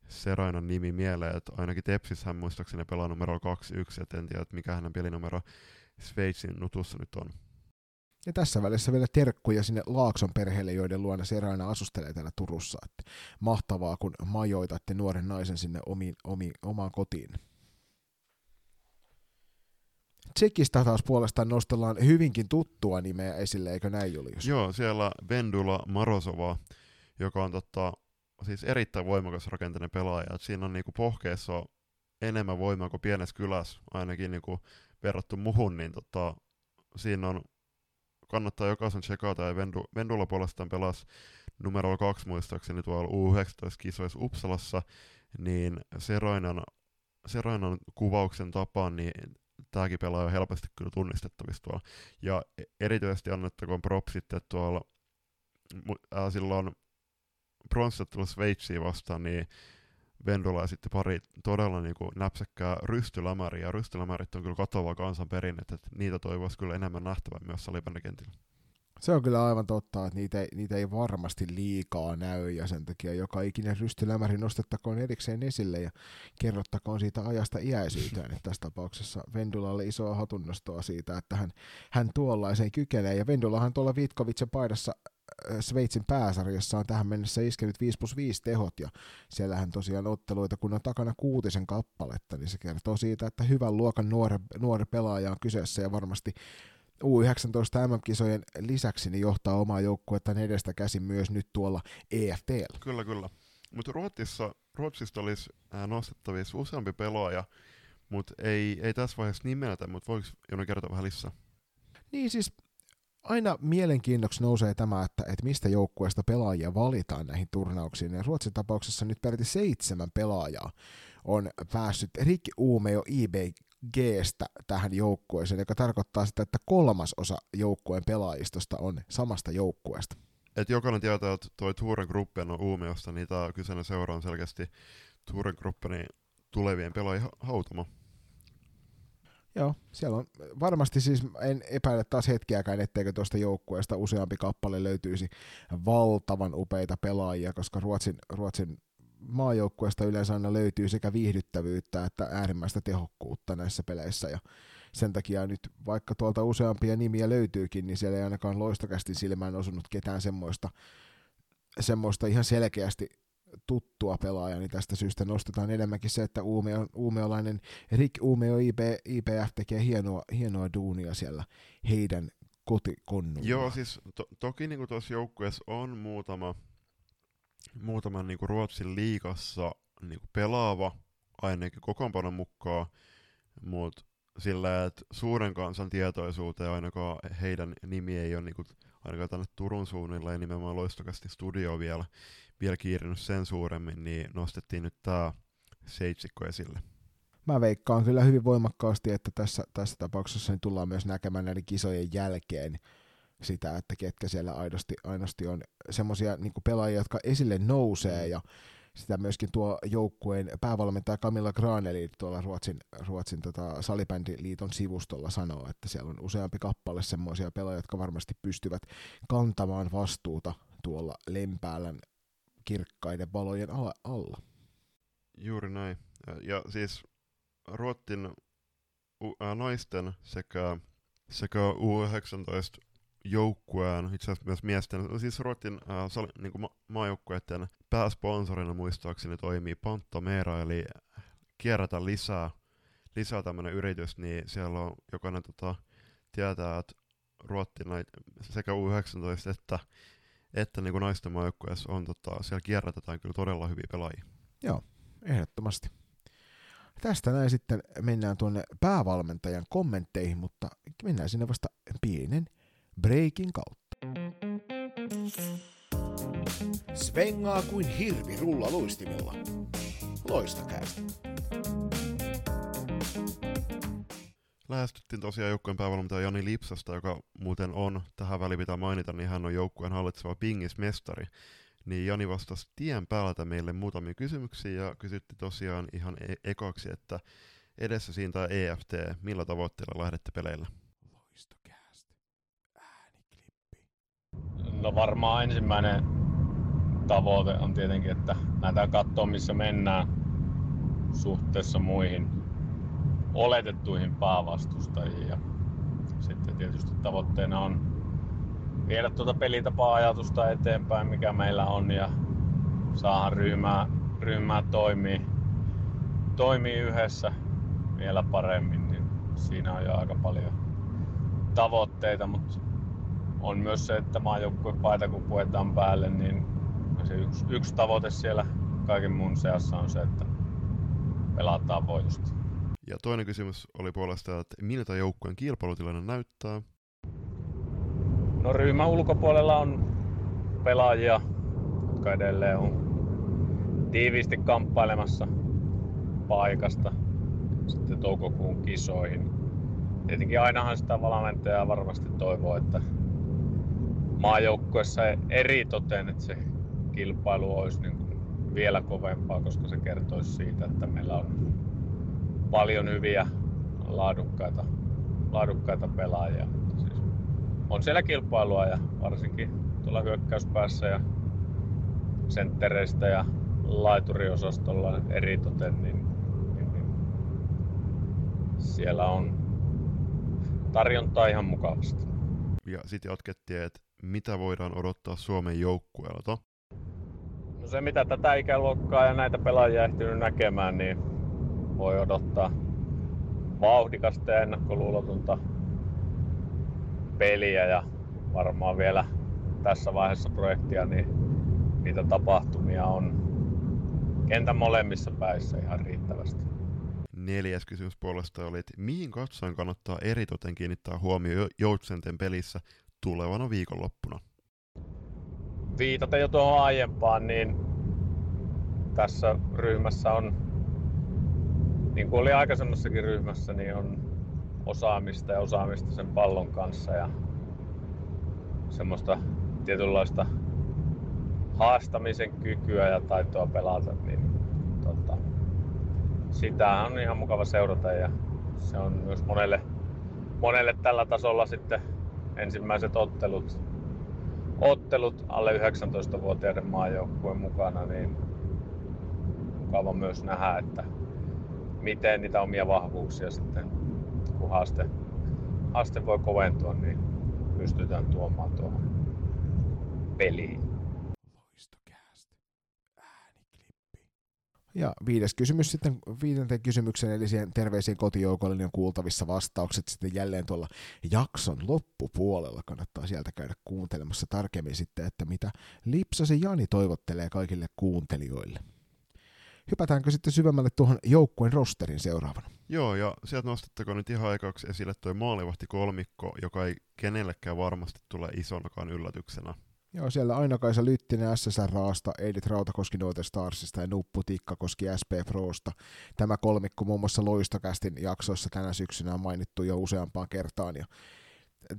Serainan nimi mieleen, että ainakin Tepsissä hän muistaakseni pelaa numero 21, et en tiedä, että mikä hänen pelinumero Sveitsin nutussa nyt on. Ja tässä välissä vielä terkkuja sinne Laakson perheelle, joiden luona Seraina asustelee täällä Turussa. Että mahtavaa, kun majoitatte nuoren naisen sinne omiin, omiin, omaan kotiin. Tsekistä taas puolestaan nostellaan hyvinkin tuttua nimeä esille, eikö näin Julius? Joo, siellä Vendula Marosova, joka on totta, siis erittäin voimakas rakenteinen pelaaja. Et siinä on niinku pohkeessa enemmän voimaa kuin pienessä kylässä, ainakin niinku verrattu muhun, niin tota, siinä on, kannattaa jokaisen tsekata, ja Vendu, Vendula puolestaan pelasi numero kaksi muistaakseni tuolla U19-kisoissa Uppsalassa, niin Seroinan, Seroinan kuvauksen tapaan, niin tämäkin pelaaja on helposti kyllä tunnistettavissa tuolla. Ja e- erityisesti annettakoon propsit, että tuolla äh, silloin pronssittelun Sveitsiä vastaan, niin Vendola ja sitten pari todella niin kuin näpsäkkää rystylämäriä, rystylämärit on kyllä katoava kansanperinne, että niitä toivoisi kyllä enemmän nähtävän myös salibändikentillä. Se on kyllä aivan totta, että niitä niitä ei varmasti liikaa näy ja sen takia joka ikinen rystylämäri nostettakoon erikseen esille ja kerrottakoon siitä ajasta iäisyyteen. Että tässä tapauksessa Vendulalle isoa hatunnostoa siitä, että hän, hän tuollaiseen kykenee. Ja Vendulahan tuolla Vitkovitsen paidassa äh, Sveitsin pääsarjassa on tähän mennessä iskenyt 5 plus 5 tehot ja siellähän tosiaan otteluita, kun on takana kuutisen kappaletta, niin se kertoo siitä, että hyvän luokan nuori, nuori pelaaja on kyseessä ja varmasti U19 MM-kisojen lisäksi niin johtaa omaa joukkuettaan edestä käsin myös nyt tuolla EFTllä. Kyllä, kyllä. Mutta Ruotsissa, Ruotsista olisi äh, nostettavissa useampi pelaaja, mutta ei, ei tässä vaiheessa nimeltä, mutta voiko Joni kertoa vähän lisää? Niin siis aina mielenkiinnoksi nousee tämä, että, että mistä joukkueesta pelaajia valitaan näihin turnauksiin. Ja Ruotsin tapauksessa nyt peräti seitsemän pelaajaa on päässyt Rick Uumeo IB Gstä tähän joukkueeseen, joka tarkoittaa sitä, että kolmas osa joukkueen pelaajistosta on samasta joukkueesta. Et jokainen tietää, että toi Turen Gruppen on Uumiosta, niin tämä kyseinen seura on selkeästi Turen Gruppenin tulevien pelaajien hautama. Joo, siellä on varmasti siis, en epäile taas hetkeäkään, etteikö tuosta joukkueesta useampi kappale löytyisi valtavan upeita pelaajia, koska Ruotsin, Ruotsin maajoukkueesta yleensä aina löytyy sekä viihdyttävyyttä että äärimmäistä tehokkuutta näissä peleissä, ja sen takia nyt vaikka tuolta useampia nimiä löytyykin, niin siellä ei ainakaan loistakästi silmään osunut ketään semmoista, semmoista ihan selkeästi tuttua pelaajaa, niin tästä syystä nostetaan enemmänkin se, että Uumeo, uumeolainen Rick Uumeo IP, IPF tekee hienoa, hienoa duunia siellä heidän kotikonnulla. Joo, siis to, toki niin tuossa joukkueessa on muutama, muutama niin Ruotsin liikassa niin pelaava, ainakin kokoonpanon mukaan, mutta sillä, että suuren kansan tietoisuuteen ainakaan heidän nimi ei ole niin kuin, ainakaan tänne Turun suunnilla ja nimenomaan loistokasti studio vielä, vielä kiirinyt sen suuremmin, niin nostettiin nyt tämä seitsikko esille. Mä veikkaan kyllä hyvin voimakkaasti, että tässä, tässä tapauksessa niin tullaan myös näkemään näiden kisojen jälkeen sitä, että ketkä siellä aidosti, aidosti on semmoisia niin pelaajia, jotka esille nousee ja sitä myöskin tuo joukkueen päävalmentaja Camilla Graneli tuolla Ruotsin, Ruotsin tota, salibändiliiton sivustolla sanoo, että siellä on useampi kappale semmoisia pelaajia, jotka varmasti pystyvät kantamaan vastuuta tuolla Lempäälän kirkkaiden valojen alla. Juuri näin. Ja siis Ruottin naisten sekä, sekä U19 joukkueen, itse asiassa myös miesten, siis Ruotin äh, niin ma- maajoukkueiden pääsponsorina muistaakseni toimii Pantomera, eli kierrätä lisää, lisää tämmöinen yritys, niin siellä on jokainen tota, tietää, että Ruotin sekä U19 että, että niin naisten maajoukkueessa on, tota, siellä kierrätetään kyllä todella hyviä pelaajia. Joo, ehdottomasti. Tästä näin sitten mennään tuonne päävalmentajan kommentteihin, mutta mennään sinne vasta pienen Breakin kautta. Svengaa kuin hirvi rulla luistimella. Loistakäästä. Lähestyttiin tosiaan joukkueen päävalmentaja Jani Lipsasta, joka muuten on, tähän väliin pitää mainita, niin hän on joukkueen hallitseva pingismestari. Niin Jani vastasi tien päältä meille muutamia kysymyksiä ja kysytti tosiaan ihan e- ekoksi, että edessä siinä tämä EFT, millä tavoitteella lähdette peleillä? No varmaan ensimmäinen tavoite on tietenkin, että näitä katsoa missä mennään suhteessa muihin oletettuihin päävastustajiin. Ja sitten tietysti tavoitteena on viedä tuota pelitapa-ajatusta eteenpäin, mikä meillä on, ja saada ryhmää, ryhmää toimii, toimii yhdessä vielä paremmin. Niin siinä on jo aika paljon tavoitteita, mutta on myös se, että paita kun puetaan päälle, niin se yksi, yksi tavoite siellä kaiken muun seassa on se, että pelataan voitosta. Ja toinen kysymys oli puolestaan, että miltä joukkueen kilpailutilanne näyttää? No ryhmän ulkopuolella on pelaajia, jotka edelleen on tiiviisti kamppailemassa paikasta sitten toukokuun kisoihin. Tietenkin ainahan sitä valmentajaa varmasti toivoo, että maajoukkuessa eri toteen, että se kilpailu olisi niin kuin vielä kovempaa, koska se kertoisi siitä, että meillä on paljon hyviä laadukkaita, laadukkaita pelaajia. Siis on siellä kilpailua ja varsinkin tuolla hyökkäyspäässä ja senttereistä ja laituriosastolla eri toten, niin, niin, niin siellä on tarjontaa ihan mukavasti. Ja sitten jatkettiin, että mitä voidaan odottaa Suomen joukkueelta? No se mitä tätä ikäluokkaa ja näitä pelaajia ehtinyt näkemään, niin voi odottaa vauhdikasta ja ennakkoluulotonta peliä ja varmaan vielä tässä vaiheessa projektia niin niitä tapahtumia on kentän molemmissa päissä ihan riittävästi. Neljäs kysymys puolesta oli, että mihin katsoen kannattaa eritoten kiinnittää huomio Joutsenten pelissä tulevana viikonloppuna. Viitaten jo tuohon aiempaan, niin tässä ryhmässä on niin kuin oli aikaisemmassakin ryhmässä, niin on osaamista ja osaamista sen pallon kanssa ja semmoista tietynlaista haastamisen kykyä ja taitoa pelata, niin tota, sitä on ihan mukava seurata ja se on myös monelle, monelle tällä tasolla sitten ensimmäiset ottelut, ottelut alle 19-vuotiaiden maajoukkueen mukana, niin mukava myös nähdä, että miten niitä omia vahvuuksia sitten, kun haaste, haaste voi koventua, niin pystytään tuomaan tuohon peliin. Ja viides kysymys sitten viidenteen kysymykseen, eli siihen terveisiin kotijoukolle, niin on kuultavissa vastaukset sitten jälleen tuolla jakson loppupuolella. Kannattaa sieltä käydä kuuntelemassa tarkemmin sitten, että mitä Lipsasi Jani toivottelee kaikille kuuntelijoille. Hypätäänkö sitten syvemmälle tuohon joukkueen rosterin seuraavana? Joo, ja sieltä nostettako nyt ihan aikaksi esille toi maalivahti kolmikko, joka ei kenellekään varmasti tule isonakaan yllätyksenä. Joo, siellä Aina-Kaisa Lyttinen SSRAsta, Edith Rautakoski Noite Starsista ja Nuppu Tikkakoski SP Prosta. Tämä kolmikko muun muassa Loistokästin jaksoissa tänä syksynä on mainittu jo useampaan kertaan. Ja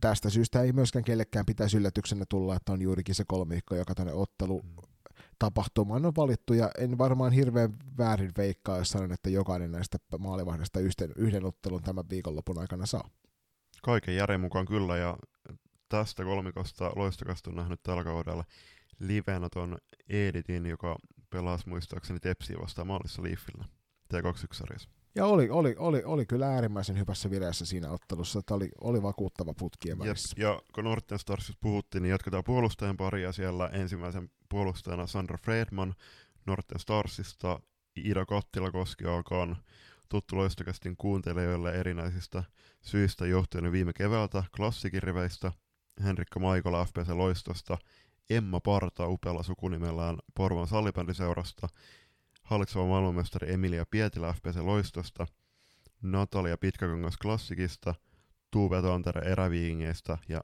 tästä syystä ei myöskään kellekään pitäisi yllätyksenä tulla, että on juurikin se kolmikko, joka tänne ottelu tapahtumaan on valittu, ja en varmaan hirveän väärin veikkaa, jos sanon, että jokainen näistä maalivahdista yhden, yhden ottelun tämän viikonlopun aikana saa. Kaiken järjen mukaan kyllä, ja tästä kolmikosta loistokasta on nähnyt tällä kaudella livenä ton Editin, joka pelasi muistaakseni Tepsiä vastaan maalissa Leafillä T21-sarjassa. Ja oli, oli, oli, oli kyllä äärimmäisen hyvässä vireessä siinä ottelussa, että oli, oli vakuuttava putkien välissä. Ja, ja kun Norten Starsista puhuttiin, niin jatketaan puolustajan paria siellä ensimmäisen puolustajana Sandra Fredman Norten Starsista, Ida Kattilakoski, joka on tuttu loistokästin kuuntelijoille erinäisistä syistä johtuen viime keväältä klassikiriveistä, Henrikka Maikola FPC Loistosta, Emma Parta upealla sukunimellään Porvan sallibändiseurasta, hallitseva maailmanmestari Emilia Pietilä FPC Loistosta, Natalia Pitkäkangas Klassikista, Tuve Tantere Eräviingeistä ja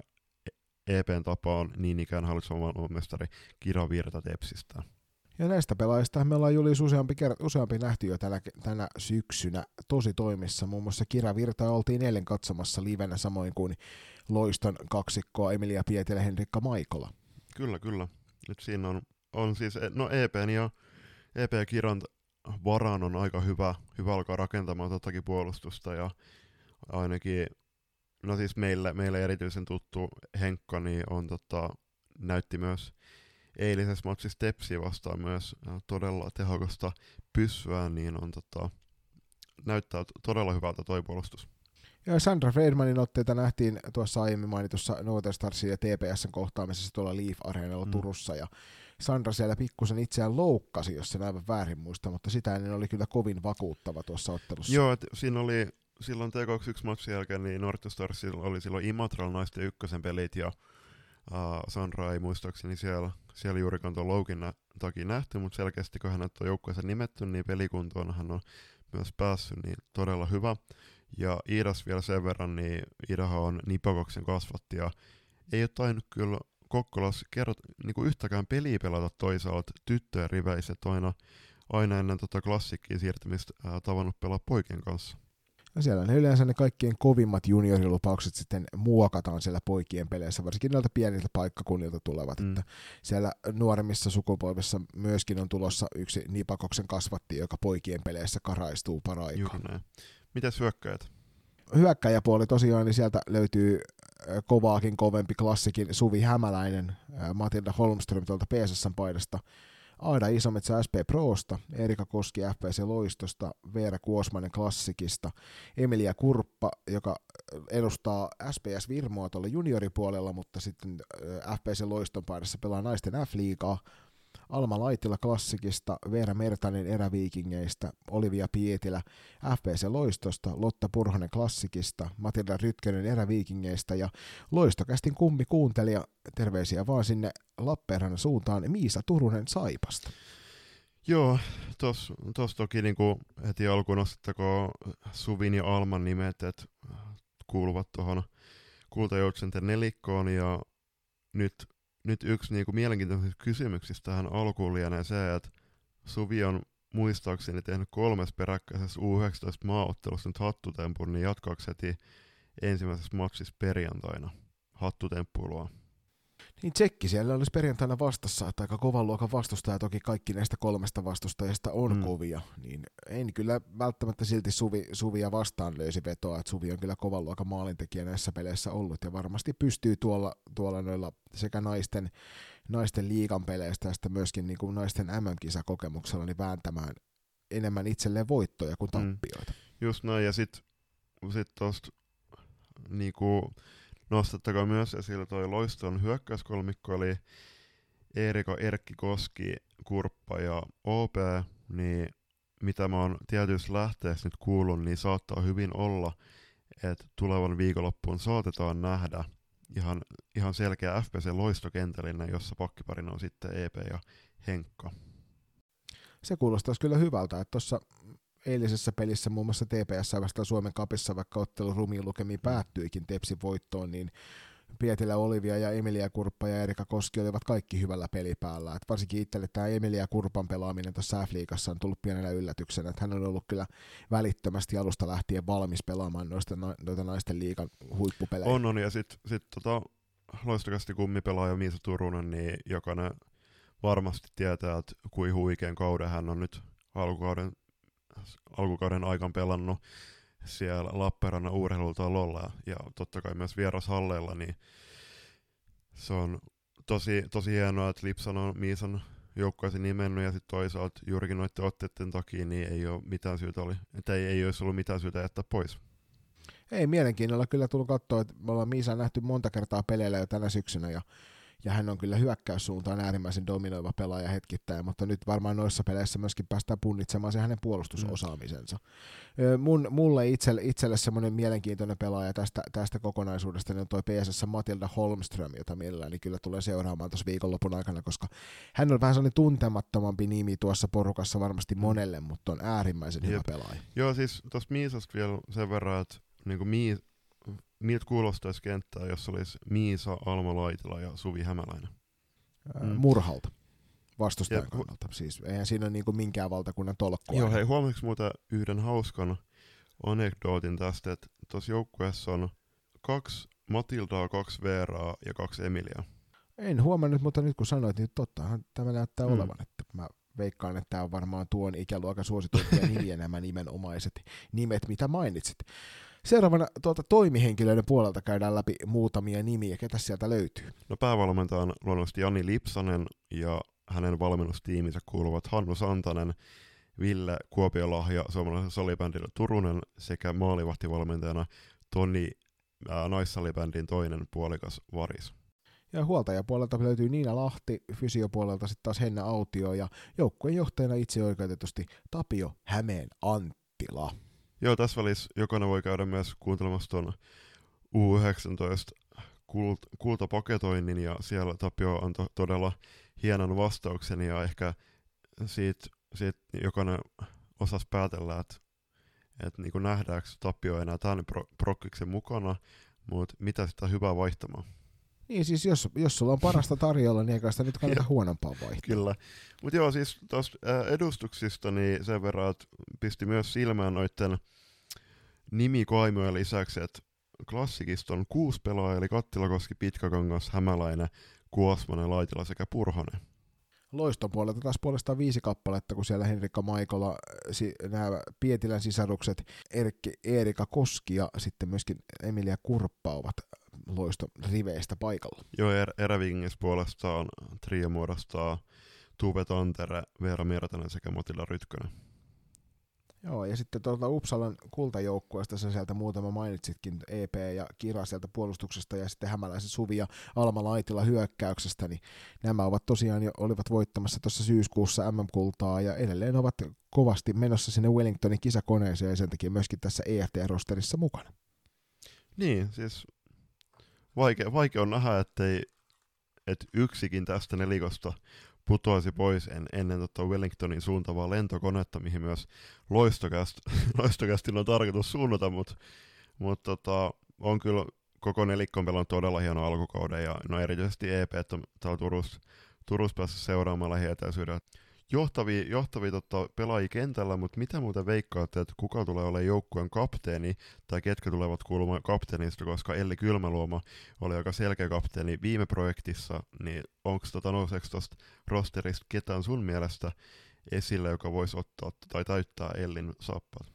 EPn tapaan niin ikään hallitseva maailmanmestari Kira Virta Tepsistä. Ja näistä pelaajista me ollaan Julius useampi, kert- useampi nähty jo tänä, tänä syksynä tosi toimissa. Muun muassa Kira Virta oltiin eilen katsomassa livenä samoin kuin Loiston kaksikkoa Emilia Pietilä Henrikka Maikola. Kyllä, kyllä. Nyt siinä on, on siis, no EPn ja EP Kiran varaan on aika hyvä, hyvä alkaa rakentamaan totakin puolustusta ja ainakin, no siis meille, meille erityisen tuttu Henkka niin on tota, näytti myös eilisessä matsissa Tepsi vastaan myös todella tehokasta pyssyä, niin on tota, näyttää todella hyvältä toi puolustus. Ja Sandra Friedmanin otteita nähtiin tuossa aiemmin mainitussa Northern Starsin ja TPSn kohtaamisessa tuolla Leaf Areenalla mm. Turussa, ja Sandra siellä pikkusen itseään loukkasi, jos se aivan väärin muista, mutta sitä ennen oli kyllä kovin vakuuttava tuossa ottelussa. Joo, että siinä oli silloin T21-matsin jälkeen, niin Northern Starsilla oli silloin Imatral naisten ykkösen pelit, ja uh, Sandra ei muistaakseni siellä, siellä juurikaan tuon loukin nä- takia nähty, mutta selkeästi kun hän on joukkueeseen nimetty, niin pelikuntoon hän on myös päässyt, niin todella hyvä. Ja Iidas vielä sen verran, niin Iidahan on Nipokoksen kasvatti ja ei ole tainnut kyllä Kokkolas kerrot niin kuin yhtäkään peliä pelata toisaalta tyttöjen riveissä, aina, aina ennen tota klassikkiin siirtymistä ää, tavannut pelaa poikien kanssa. Ja siellä ne yleensä ne kaikkien kovimmat juniorilupaukset sitten muokataan siellä poikien peleissä, varsinkin näiltä pieniltä paikkakunnilta tulevat. Mm. Että siellä nuoremmissa sukupolvissa myöskin on tulossa yksi Nipakoksen kasvatti, joka poikien peleissä karaistuu paraikaa. Mitäs hyökkäjät? Hyökkäjäpuoli tosiaan, niin sieltä löytyy kovaakin kovempi klassikin Suvi Hämäläinen, Matilda Holmström tuolta PSSn paidasta, Aida Isometsä SP Proosta, Erika Koski FPC Loistosta, Veera Kuosmanen Klassikista, Emilia Kurppa, joka edustaa SPS Virmoa tuolla junioripuolella, mutta sitten FPC Loiston paidassa pelaa naisten F-liigaa, Alma Laitila Klassikista, Veera Mertanen Eräviikingeistä, Olivia Pietilä FPC Loistosta, Lotta Purhonen Klassikista, Matilda Rytkönen Eräviikingeistä ja Loistokästin kummi kuuntelija, terveisiä vaan sinne Lappeenrannan suuntaan, Miisa Turunen Saipasta. Joo, tuossa tos toki niinku heti alkuun nostettakoon Suvin ja Alman nimet, että kuuluvat tuohon kultajoutsenten nelikkoon ja nyt nyt yksi niinku mielenkiintoisista kysymyksistä tähän alkuun lienee se, että Suvi on muistaakseni tehnyt kolmes peräkkäisessä U19 maaottelussa nyt hattutempun, niin jatkaako heti ensimmäisessä matsissa perjantaina hattutemppuilua? Niin Tsekki siellä olisi perjantaina vastassa, että aika kovan luokan vastustaja, toki kaikki näistä kolmesta vastustajasta on mm. kovia, niin en kyllä välttämättä silti Suvi, Suvia vastaan löysi vetoa, että Suvi on kyllä kovan luokan maalintekijä näissä peleissä ollut ja varmasti pystyy tuolla, tuolla noilla sekä naisten, naisten liigan peleistä ja sitten myöskin niin kuin naisten MM-kisakokemuksella niin vääntämään enemmän itselleen voittoja kuin mm. tappioita. Mm. Just näin, ja sitten sit tuosta niinku, nostettakaa myös esille toi loiston hyökkäyskolmikko, eli Eerika, Erkki Koski, Kurppa ja OP, niin mitä mä oon tietyissä lähteessä nyt kuullut, niin saattaa hyvin olla, että tulevan viikonloppuun saatetaan nähdä ihan, ihan selkeä FPC loistokentällinen, jossa pakkiparina on sitten EP ja Henkka. Se kuulostaisi kyllä hyvältä, että tuossa eilisessä pelissä muun muassa TPS vastaan Suomen kapissa, vaikka ottelu rumiin lukemiin päättyikin Tepsin voittoon, niin Pietilä Olivia ja Emilia Kurppa ja Erika Koski olivat kaikki hyvällä pelipäällä. Et varsinkin itselle tämä Emilia Kurpan pelaaminen tuossa F-liigassa on tullut pienenä yllätyksenä. Että hän on ollut kyllä välittömästi alusta lähtien valmis pelaamaan noista, noita naisten liigan huippupelejä. On, on ja sitten sit tota, loistokasti kummipelaaja Miisa Turunen, niin jokainen varmasti tietää, että kuin huikean kauden hän on nyt alkukauden alkukauden aikaan pelannut siellä Lappeenrannan urheilutalolla ja totta kai myös vierashalleilla, niin se on tosi, tosi hienoa, että Lipsan on Miisan joukkueeseen nimennyt ja sitten toisaalta juurikin noiden otteiden takia niin ei ole mitään syytä oli, ei, ei olisi ollut mitään syytä jättää pois. Ei, mielenkiinnolla kyllä tullut katsoa, että me ollaan Miisa nähty monta kertaa peleillä jo tänä syksynä ja ja hän on kyllä hyökkäyssuuntaan äärimmäisen dominoiva pelaaja hetkittäin, mutta nyt varmaan noissa peleissä myöskin päästään punnitsemaan se hänen puolustusosaamisensa. Mm. Mun, mulle itselle, itselle semmoinen mielenkiintoinen pelaaja tästä, tästä kokonaisuudesta niin on toi PSS Matilda Holmström, jota mielelläni kyllä tulee seuraamaan tuossa viikonlopun aikana, koska hän on vähän sellainen tuntemattomampi nimi tuossa porukassa varmasti monelle, mutta on äärimmäisen Jep. hyvä pelaaja. Joo, siis tuosta Miisasta vielä sen verran, että niin Miis, miltä kuulostaisi kenttää, jos olisi Miisa, Alma Laitila ja Suvi Hämäläinen? Mm. Murhalta vastustajan ja, kannalta. Siis eihän siinä ole niinku minkään valtakunnan tolkkua. Joo, hei, huomasitko muuta yhden hauskan anekdootin tästä, että tuossa joukkueessa on kaksi Matildaa, kaksi Veeraa ja kaksi Emilia. En huomannut, mutta nyt kun sanoit, niin tottahan tämä näyttää mm. olevan, että mä veikkaan, että tämä on varmaan tuon ikäluokan suosituimpia [laughs] nimiä nämä nimenomaiset nimet, mitä mainitsit. Seuraavana tuolta toimihenkilöiden puolelta käydään läpi muutamia nimiä. Ketä sieltä löytyy? No päävalmentaja on luonnollisesti Jani Lipsanen ja hänen valmennustiiminsä kuuluvat Hannu Santanen, Ville Kuopiolahja, suomalaisen salibändillä Turunen sekä maalivahtivalmentajana Toni naissalibändin toinen puolikas Varis. Ja huoltajapuolelta löytyy Niina Lahti, fysiopuolelta sitten taas Henna Autio ja joukkueen johtajana itse oikeutetusti Tapio Hämeen Anttila. Joo, tässä välissä jokainen voi käydä myös kuuntelemassa tuon U19 kult, kultapaketoinnin ja siellä Tapio antoi todella hienon vastauksen ja ehkä siitä, siitä jokainen osasi päätellä, että, että niin nähdäänkö Tapio enää tämän pro, prokkiksen mukana, mutta mitä sitä hyvää vaihtamaan. Niin siis jos, jos sulla on parasta tarjolla, niin eikä sitä nyt kannata huonompaa vaihtaa. Kyllä. Mutta joo, siis tuosta edustuksista niin sen verran, että pisti myös silmään noiden nimikoimojen lisäksi, että klassikista on kuusi pelaajaa, eli Kattilakoski, Pitkäkangas, Hämäläinen, Kuosmanen, Laitila sekä Purhonen. Loiston puolelta taas puolestaan viisi kappaletta, kun siellä Henrikka Maikola, si, nämä Pietilän sisarukset, Erkki, Eerika Koski ja sitten myöskin Emilia Kurppa ovat loiston riveistä paikalla. Joo, er, Erävingis puolestaan trio muodostaa Tuve Tantere, Veera Miertanen sekä Matilla Rytkönen. Joo, ja sitten tuolta Uppsalan kultajoukkueesta sä sieltä muutama mainitsitkin, EP ja Kira sieltä puolustuksesta ja sitten Hämäläisen Suvi ja Alma Laitila hyökkäyksestä, niin nämä ovat tosiaan jo olivat voittamassa tuossa syyskuussa MM-kultaa ja edelleen ovat kovasti menossa sinne Wellingtonin kisakoneeseen ja sen takia myöskin tässä EFT-rosterissa mukana. Niin, siis vaikea, vaikea on nähdä, ettei, että yksikin tästä nelikosta putoasi pois en, ennen tota Wellingtonin suuntavaa lentokonetta, mihin myös loistokäst, [laughs] loistokästin on tarkoitus suunnata, mutta mut tota, on kyllä koko nelikko on pelannut todella hieno alkukauden ja no erityisesti EP, että täällä Turussa, Turus päässyt seuraamaan lähietäisyydellä. Johtavia, johtavia tota, pelaajia kentällä, mutta mitä muuta veikkaatte, että kuka tulee olemaan joukkueen kapteeni, tai ketkä tulevat kuulumaan kapteenista, koska Elli Kylmäluoma oli aika selkeä kapteeni viime projektissa, niin onko tota, nouseeko tuosta rosterista ketään sun mielestä esille, joka voisi ottaa tai täyttää Ellin saappaat?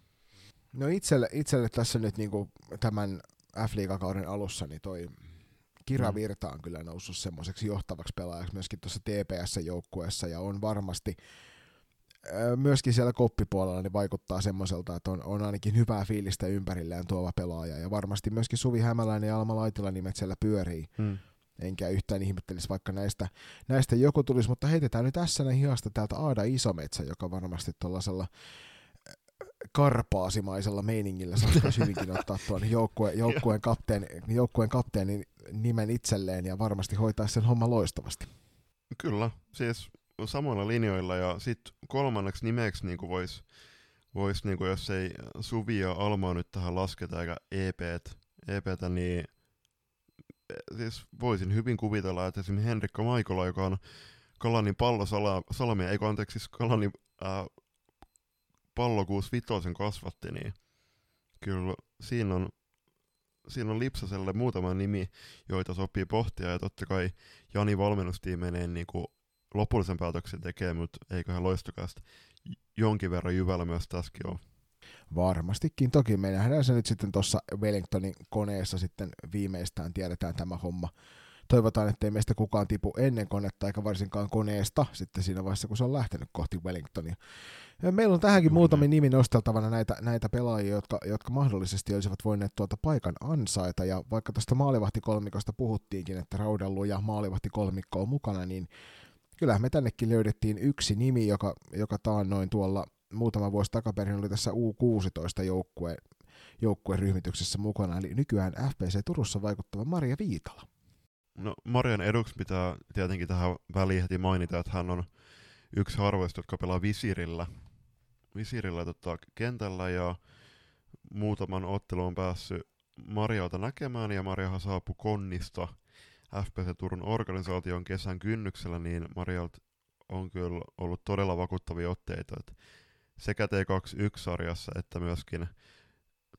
No itselle, itselle tässä nyt niin tämän f kauden alussa, niin toi Kira mm. Virta on kyllä noussut semmoiseksi johtavaksi pelaajaksi myöskin tuossa TPS-joukkueessa ja on varmasti myöskin siellä koppipuolella niin vaikuttaa semmoiselta, että on, on ainakin hyvää fiilistä ympärilleen tuova pelaaja ja varmasti myöskin Suvi Hämäläinen ja Alma Laitila nimet siellä pyörii. Mm. Enkä yhtään ihmettelisi, vaikka näistä, näistä joku tulisi, mutta heitetään nyt tässä hihasta täältä Aada Isometsä, joka varmasti tuollaisella karpaasimaisella meiningillä saattaisi hyvinkin ottaa tuon [laughs] joukkueen, joukkueen, kapteeni, joukkueen kapteenin nimen itselleen ja varmasti hoitaa sen homma loistavasti. Kyllä, siis samoilla linjoilla ja sitten kolmanneksi nimeksi niin voisi vois, niin jos ei Suvi ja Alma nyt tähän lasketa eikä EPt, EPtä, niin siis voisin hyvin kuvitella, että esimerkiksi Henrikka Maikola, joka on Kalanin pallosalami, ei anteeksi, siis Kalanin äh, pallokuus vitosen kasvatti, niin kyllä siinä on, siinä on Lipsaselle muutama nimi, joita sopii pohtia, ja totta kai Jani valmennustiimeineen niin kuin lopullisen päätöksen tekee, mutta eiköhän loistokaista jonkin verran jyvällä myös tässäkin ole. Varmastikin. Toki me nähdään se nyt sitten tuossa Wellingtonin koneessa sitten viimeistään tiedetään tämä homma toivotaan, ettei meistä kukaan tipu ennen konetta eikä varsinkaan koneesta sitten siinä vaiheessa, kun se on lähtenyt kohti Wellingtonia. Ja meillä on tähänkin muutamia nimi nosteltavana näitä, näitä pelaajia, jotka, jotka mahdollisesti olisivat voineet tuota paikan ansaita. Ja vaikka tästä maalivahtikolmikosta puhuttiinkin, että Raudellu ja maalivahtikolmikko on mukana, niin kyllähän me tännekin löydettiin yksi nimi, joka, joka taannoin tuolla muutama vuosi takaperin oli tässä U16 joukkue, joukkueen ryhmityksessä mukana, eli nykyään FPC Turussa vaikuttava Maria Viitala. No Marian eduksi pitää tietenkin tähän väliin heti mainita, että hän on yksi harvoista, jotka pelaa visirillä, visirillä tota, kentällä ja muutaman ottelun on päässyt Marialta näkemään ja Mariahan saapui Konnista FPC Turun organisaation kesän kynnyksellä, niin Marialta on kyllä ollut todella vakuuttavia otteita, että sekä T21-sarjassa että myöskin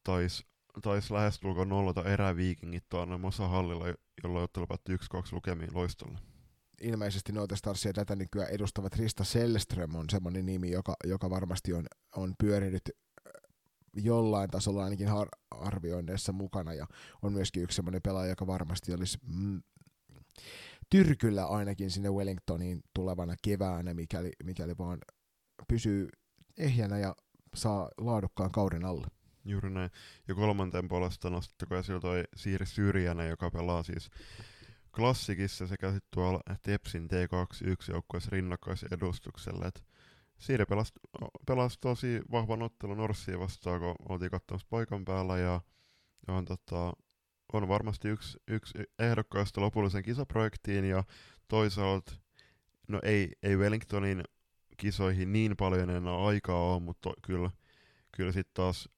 taisi tais lähestulkoon nollata eräviikingit tuonne Mosa Hallilla, jolloin ottelu päättyi 1-2 lukemiin loistolle. Ilmeisesti noita Starsia tätä nykyään edustavat Rista Sellström on semmoinen nimi, joka, joka varmasti on, on pyörinyt äh, jollain tasolla ainakin har- arvioinneissa mukana ja on myöskin yksi semmoinen pelaaja, joka varmasti olisi mm, tyrkyllä ainakin sinne Wellingtoniin tulevana keväänä, mikäli, mikäli vaan pysyy ehjänä ja saa laadukkaan kauden alle. Juuri näin. Ja kolmanten puolesta nostettakoon esille toi Siiri Syrjänen, joka pelaa siis klassikissa sekä sitten tuolla Tepsin T21 joukkueessa rinnakkaisedustuksella. Et Siiri pelasi, pelasi tosi vahvan ottelun Norssia vastaan, kun oltiin katsomassa paikan päällä ja on, tota, on varmasti yksi, yksi ehdokkaista lopullisen kisaprojektiin ja toisaalta no ei, ei Wellingtonin kisoihin niin paljon enää aikaa ole, mutta kyllä, kyllä sitten taas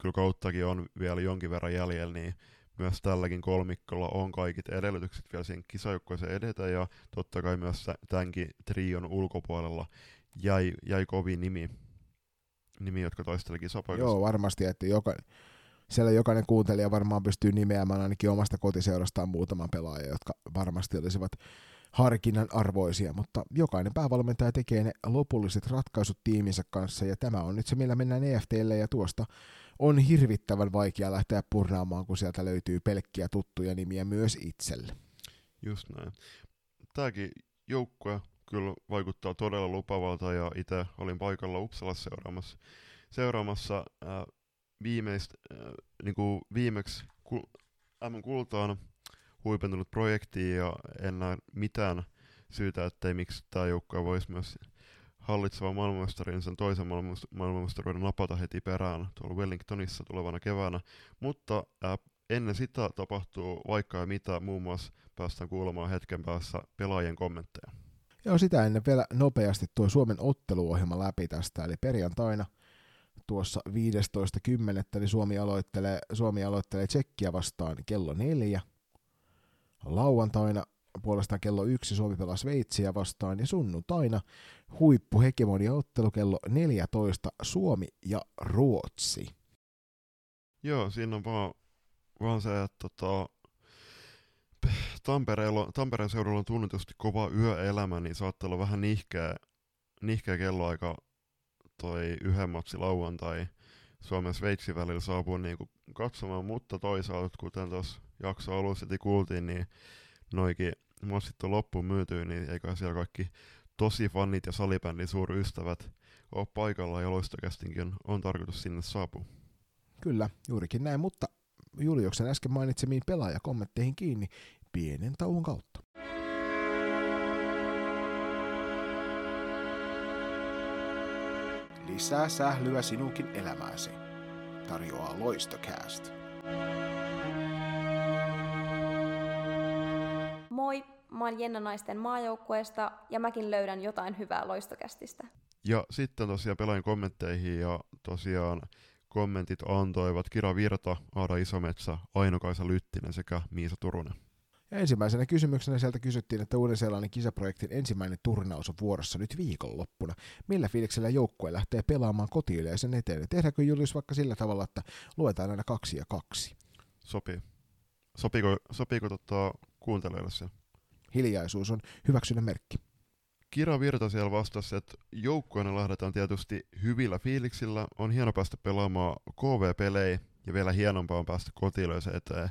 kyllä kauttakin on vielä jonkin verran jäljellä, niin myös tälläkin kolmikkolla on kaikit edellytykset vielä siihen kisajoukkoeseen edetä, ja totta kai myös tämänkin trion ulkopuolella jäi, jäi kovin nimi, nimi jotka taisteli kisapaikassa. Joo, varmasti, että joka, siellä jokainen kuuntelija varmaan pystyy nimeämään ainakin omasta kotiseurastaan muutaman pelaajan, jotka varmasti olisivat harkinnan arvoisia, mutta jokainen päävalmentaja tekee ne lopulliset ratkaisut tiiminsä kanssa, ja tämä on nyt se, millä mennään EFTlle, ja tuosta on hirvittävän vaikea lähteä purnaamaan, kun sieltä löytyy pelkkiä tuttuja nimiä myös itselle. Just näin. Tämäkin joukkue kyllä vaikuttaa todella lupavalta ja itse olin paikalla Uppsalassa seuraamassa, seuraamassa äh, viimeist, äh, niin kuin viimeksi ku, M-kultaan huipentunut projekti ja en näe mitään syytä, ettei miksi tämä joukkue voisi myös hallitseva maailmanmestarin sen toisen maailmanmestaruuden napata heti perään tuolla Wellingtonissa tulevana keväänä, mutta ää, ennen sitä tapahtuu vaikka ja mitä, muun muassa päästään kuulemaan hetken päässä pelaajien kommentteja. Joo, sitä ennen vielä nopeasti tuo Suomen otteluohjelma läpi tästä, eli perjantaina tuossa 15.10. Niin Suomi aloittelee, Suomi aloittelee Tsekkiä vastaan kello neljä. Lauantaina puolestaan kello yksi Suomi pelaa Sveitsiä vastaan ja sunnuntaina huippuhegemonia-ottelu kello 14 Suomi ja Ruotsi. Joo, siinä on vaan, vaan se, että tota, Tampereella, Tampereen seudulla on tunnetusti kova yöelämä, niin saattaa olla vähän nihkeä, nihkeä kelloaika toi yhden matsi lauantai Suomen Sveitsin välillä saapua niinku katsomaan, mutta toisaalta, kuten tuossa jakso alussa kuultiin, niin noikin matsit on loppuun myytyy, niin eikä siellä kaikki tosi fanit ja salibändin suurystävät ole paikalla ja loistokästinkin on, tarkoitus sinne saapua. Kyllä, juurikin näin, mutta Juliuksen äsken mainitsemiin pelaajakommentteihin kiinni pienen tauon kautta. Lisää sählyä sinunkin elämääsi. Tarjoaa Loistocast. Mä oon Jenna Naisten maajoukkueesta ja mäkin löydän jotain hyvää Loistokästistä. Ja sitten tosiaan pelaajien kommentteihin ja tosiaan kommentit antoivat Kira Virta, Aada Isometsä, Aino-Kaisa Lyttinen sekä Miisa Turunen. Ja ensimmäisenä kysymyksenä sieltä kysyttiin, että Uuden-Seelannin kisaprojektin ensimmäinen turnaus on vuorossa nyt viikonloppuna. Millä fiiliksellä joukkue lähtee pelaamaan kotiyleisen eteen? Tehdäänkö Julius vaikka sillä tavalla, että luetaan aina kaksi ja kaksi? Sopii. Sopiiko, sopiiko tota kuuntelijoille se? Hiljaisuus on hyväksynnän merkki. Kira Virta siellä vastasi, että joukkueena lähdetään tietysti hyvillä fiiliksillä. On hieno päästä pelaamaan KV-pelejä ja vielä hienompaa on päästä kotiloisen eteen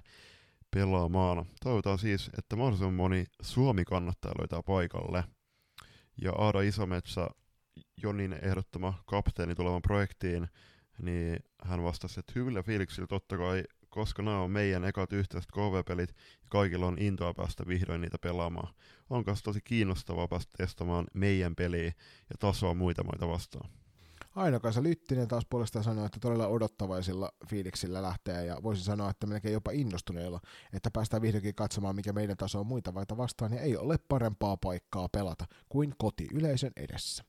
pelaamaan. Toivotaan siis, että mahdollisimman moni Suomi-kannattaja löytää paikalle. Ja Aada Isometsä, Jonin ehdottama kapteeni tulevan projektiin, niin hän vastasi, että hyvillä fiiliksillä totta kai, koska nämä on meidän ekat yhteiset KV-pelit, ja kaikilla on intoa päästä vihdoin niitä pelaamaan. On kanssa tosi kiinnostavaa päästä testaamaan meidän peliä ja tasoa muita maita vastaan. Aino-Kaisa Lyttinen taas puolestaan sanoi, että todella odottavaisilla fiiliksillä lähtee ja voisi sanoa, että melkein jopa innostuneilla, että päästään vihdoinkin katsomaan, mikä meidän taso on muita vaita vastaan ja ei ole parempaa paikkaa pelata kuin kotiyleisön edessä.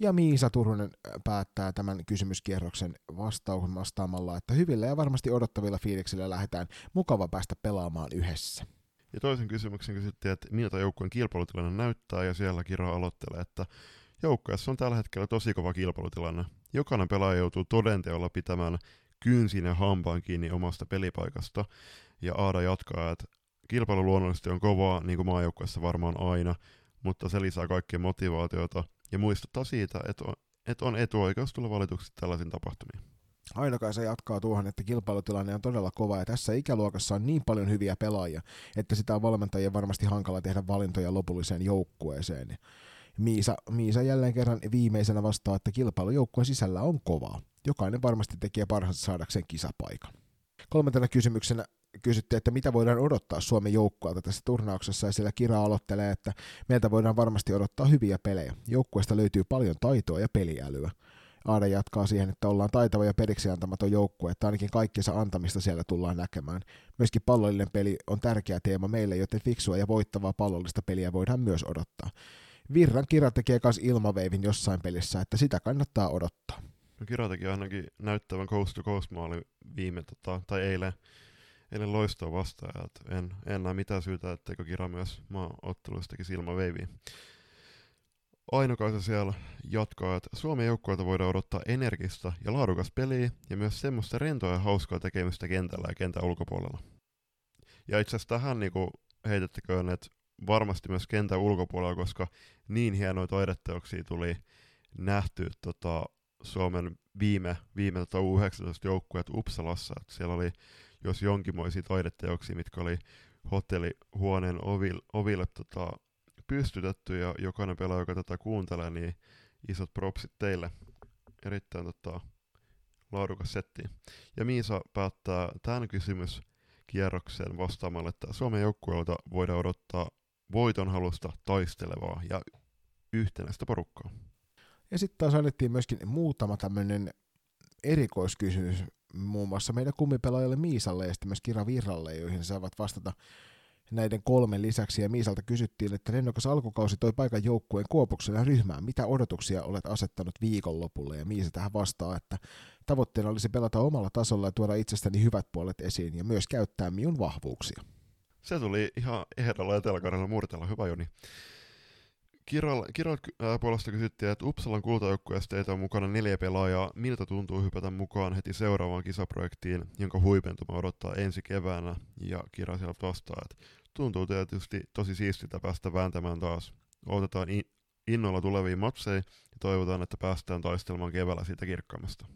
Ja Miisa Turunen äh, päättää tämän kysymyskierroksen vastauksen vastaamalla, että hyvillä ja varmasti odottavilla fiiliksillä lähdetään mukava päästä pelaamaan yhdessä. Ja toisen kysymyksen kysyttiin, että miltä joukkueen kilpailutilanne näyttää, ja siellä Kiro aloittelee, että Joukkueessa on tällä hetkellä tosi kova kilpailutilanne. Jokainen pelaaja joutuu todenteolla pitämään kynsin ja hampaan kiinni omasta pelipaikasta. Ja Aada jatkaa, että kilpailu luonnollisesti on kovaa, niin kuin maajoukkueessa varmaan aina, mutta se lisää kaikkien motivaatiota ja muistuttaa siitä, että on, että on etuoikeus tulla valituksi tällaisiin tapahtumiin. Ainakaan se jatkaa tuohon, että kilpailutilanne on todella kova ja tässä ikäluokassa on niin paljon hyviä pelaajia, että sitä on valmentajien varmasti hankala tehdä valintoja lopulliseen joukkueeseen. Miisa, Miisa jälleen kerran viimeisenä vastaa, että kilpailujoukkueen sisällä on kovaa. Jokainen varmasti tekee parhaansa saadakseen kisapaikan. Kolmantena kysymyksenä kysyttiin, että mitä voidaan odottaa Suomen joukkueelta tässä turnauksessa, ja siellä Kira aloittelee, että meiltä voidaan varmasti odottaa hyviä pelejä. Joukkueesta löytyy paljon taitoa ja peliälyä. Aada jatkaa siihen, että ollaan taitava ja periksi antamaton joukkue, että ainakin kaikkensa antamista siellä tullaan näkemään. Myöskin pallollinen peli on tärkeä teema meille, joten fiksua ja voittavaa pallollista peliä voidaan myös odottaa. Virran Kira tekee myös ilmaveivin jossain pelissä, että sitä kannattaa odottaa. No Kira teki ainakin näyttävän coast to coast maali viime, tota, tai eilen, eilen loistoa vastaan, että en, en näe mitään syytä, etteikö Kira myös maaotteluissa tekisi ilmaveiviä. Ainokaisa siellä jatkaa, että Suomen joukkueelta voidaan odottaa energista ja laadukas peliä ja myös semmoista rentoa ja hauskaa tekemistä kentällä ja kentän ulkopuolella. Ja itse asiassa tähän niin heitettäköön, että varmasti myös kentän ulkopuolella, koska niin hienoja taideteoksia tuli nähty tota, Suomen viime, viime tota U19-joukkueet Uppsalassa. Et siellä oli jos jonkinmoisia taideteoksia, mitkä oli hotellihuoneen oville, oville tota, pystytetty, ja jokainen pelaaja, joka tätä kuuntelee, niin isot propsit teille. Erittäin tota, laadukas setti. Ja Miisa päättää tämän kysymyskierroksen vastaamalla, että Suomen joukkueelta voidaan odottaa voitonhalusta taistelevaa ja yhtenäistä porukkaa. Ja sitten taas annettiin myöskin muutama tämmöinen erikoiskysymys muun muassa meidän kummipelaajalle Miisalle ja sitten myös Kira Virralle, joihin saavat vastata näiden kolmen lisäksi. Ja Miisalta kysyttiin, että lennokas alkukausi toi paikan joukkueen Kuopuksena ryhmään. Mitä odotuksia olet asettanut viikonlopulle? Ja Miisa tähän vastaa, että tavoitteena olisi pelata omalla tasolla ja tuoda itsestäni hyvät puolet esiin ja myös käyttää minun vahvuuksia. Se tuli ihan ehdolla etelä murtella. Hyvä Joni. Kiral, Kiral puolesta kysyttiin, että Uppsalan kultajoukkueesta teitä on mukana neljä pelaajaa. Miltä tuntuu hypätä mukaan heti seuraavaan kisaprojektiin, jonka huipentuma odottaa ensi keväänä? Ja Kira sieltä vastaa, että tuntuu tietysti tosi siistiltä päästä vääntämään taas. Odotetaan innolla tuleviin matseja ja toivotaan, että päästään taistelemaan keväällä siitä kirkkaammasta.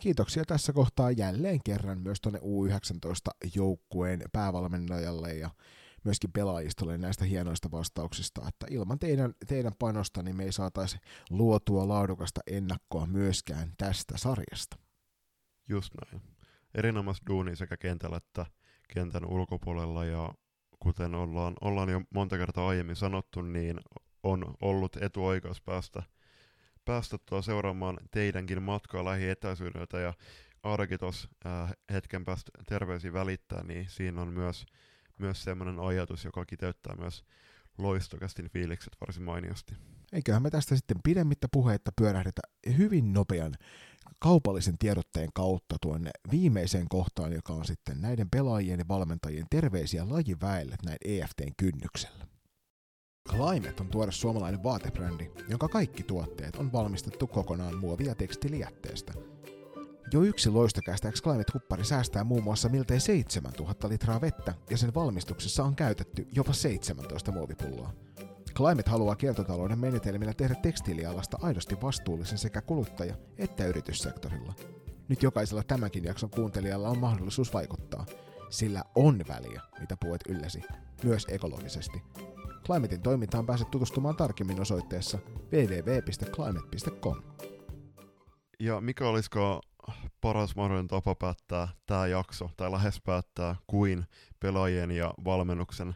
Kiitoksia tässä kohtaa jälleen kerran myös tuonne U19-joukkueen päävalmennajalle ja myöskin pelaajistolle näistä hienoista vastauksista, että ilman teidän, teidän panosta niin me ei saataisi luotua laadukasta ennakkoa myöskään tästä sarjasta. Just näin. Erinomaista duuni sekä kentällä että kentän ulkopuolella ja kuten ollaan, ollaan jo monta kertaa aiemmin sanottu, niin on ollut etuoikeus päästä, päästä tuo seuraamaan teidänkin matkaa lähietäisyydeltä ja Aarakin tuossa äh, hetken päästä terveisiä välittää, niin siinä on myös myös semmoinen ajatus, joka kiteyttää myös loistokästin fiilikset varsin mainiosti. Eiköhän me tästä sitten pidemmittä puheitta pyörähdetä hyvin nopean kaupallisen tiedotteen kautta tuonne viimeiseen kohtaan, joka on sitten näiden pelaajien ja valmentajien terveisiä lajiväelle näin EFTn kynnyksellä. Climate on tuore suomalainen vaatebrändi, jonka kaikki tuotteet on valmistettu kokonaan muovia tekstilijätteestä – jo yksi loistokästä Climate-kuppari säästää muun muassa miltei 7000 litraa vettä ja sen valmistuksessa on käytetty jopa 17 muovipulloa. Climate haluaa kiertotalouden menetelmillä tehdä tekstiilialasta aidosti vastuullisen sekä kuluttaja- että yrityssektorilla. Nyt jokaisella tämänkin jakson kuuntelijalla on mahdollisuus vaikuttaa, sillä on väliä, mitä puet ylläsi, myös ekologisesti. Climatein toimintaan pääset tutustumaan tarkemmin osoitteessa www.climate.com. Ja mikä olisiko paras mahdollinen tapa päättää tämä jakso, tai lähes päättää, kuin pelaajien ja valmennuksen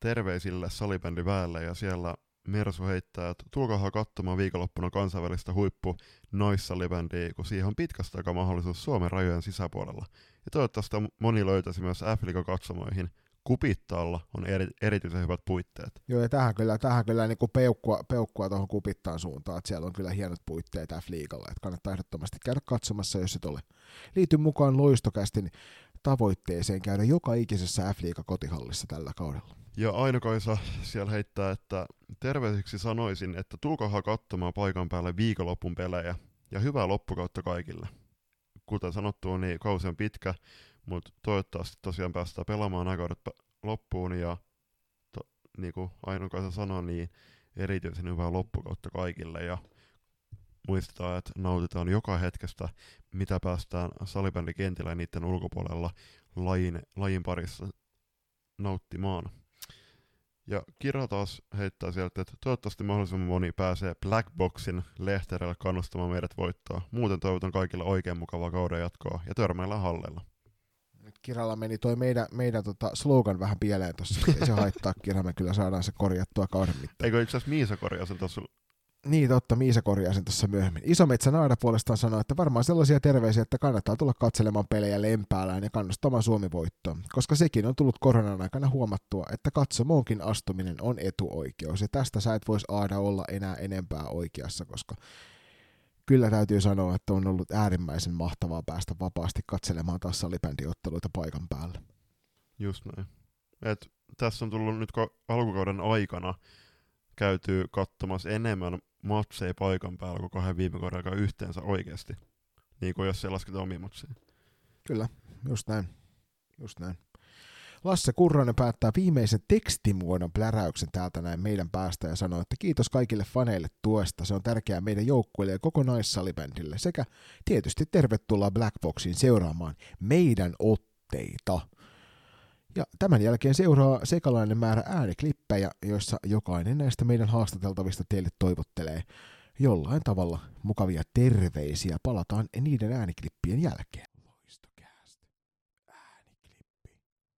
terveisille salibändiväelle, ja siellä Mersu heittää, että tulkahan katsomaan viikonloppuna kansainvälistä huippu naissalibändiä, kun siihen on pitkästä aikaa mahdollisuus Suomen rajojen sisäpuolella. Ja toivottavasti moni löytäisi myös f katsomoihin kupittaalla on eri, erityisen hyvät puitteet. Joo, ja tähän kyllä, tähän kyllä niin kuin peukkua, peukkua tuohon kupittaan suuntaan, että siellä on kyllä hienot puitteet F-liigalla, että kannattaa ehdottomasti käydä katsomassa, jos et ole. Liity mukaan loistokästin tavoitteeseen käydä joka ikisessä f kotihallissa tällä kaudella. Ja Aino-Kaisa siellä heittää, että terveisiksi sanoisin, että tulkahan katsomaan paikan päälle viikonloppun pelejä ja hyvää loppukautta kaikille. Kuten sanottu, niin kausi on pitkä, mutta toivottavasti tosiaan päästään pelaamaan nämä kaudet loppuun ja to, niin kuin Aino kanssa sanoi, niin erityisen hyvää loppukautta kaikille ja muistetaan, että nautitaan joka hetkestä, mitä päästään salibändikentillä ja niiden ulkopuolella lajin, lajin parissa nauttimaan. Ja Kira taas heittää sieltä, että toivottavasti mahdollisimman moni pääsee Blackboxin lehterellä kannustamaan meidät voittoa. Muuten toivotan kaikille oikein mukavaa kauden jatkoa ja törmäillä hallella. Kiralla meni toi meidän, meidän tota slogan vähän pieleen tuossa. Ei se haittaa, Kira, me kyllä saadaan se korjattua kauden mittaan. Eikö itse asiassa Miisa korjaa sen tuossa? Niin, totta, Miisa korjaa sen tuossa myöhemmin. Isometsä Naada puolestaan sanoi, että varmaan sellaisia terveisiä, että kannattaa tulla katselemaan pelejä lempäällään ja kannustamaan Suomi voittoon, koska sekin on tullut koronan aikana huomattua, että katsomoonkin astuminen on etuoikeus, ja tästä sä et voisi Aada olla enää enempää oikeassa, koska kyllä täytyy sanoa, että on ollut äärimmäisen mahtavaa päästä vapaasti katselemaan taas salibändiotteluita paikan päällä. Just näin. Et tässä on tullut nyt alkukauden aikana käyty katsomassa enemmän matseja paikan päällä kuin kahden viime kauden aikaa yhteensä oikeasti. Niin kuin jos se lasketaan omiin matseja. Kyllä, just näin. Just näin. Lasse Kurronen päättää viimeisen tekstimuodon pläräyksen täältä näin meidän päästä ja sanoo, että kiitos kaikille faneille tuesta. Se on tärkeää meidän joukkueille ja koko naissalibändille sekä tietysti tervetuloa Blackboxiin seuraamaan meidän otteita. Ja tämän jälkeen seuraa sekalainen määrä ääniklippejä, joissa jokainen näistä meidän haastateltavista teille toivottelee jollain tavalla mukavia terveisiä. Palataan niiden ääniklippien jälkeen.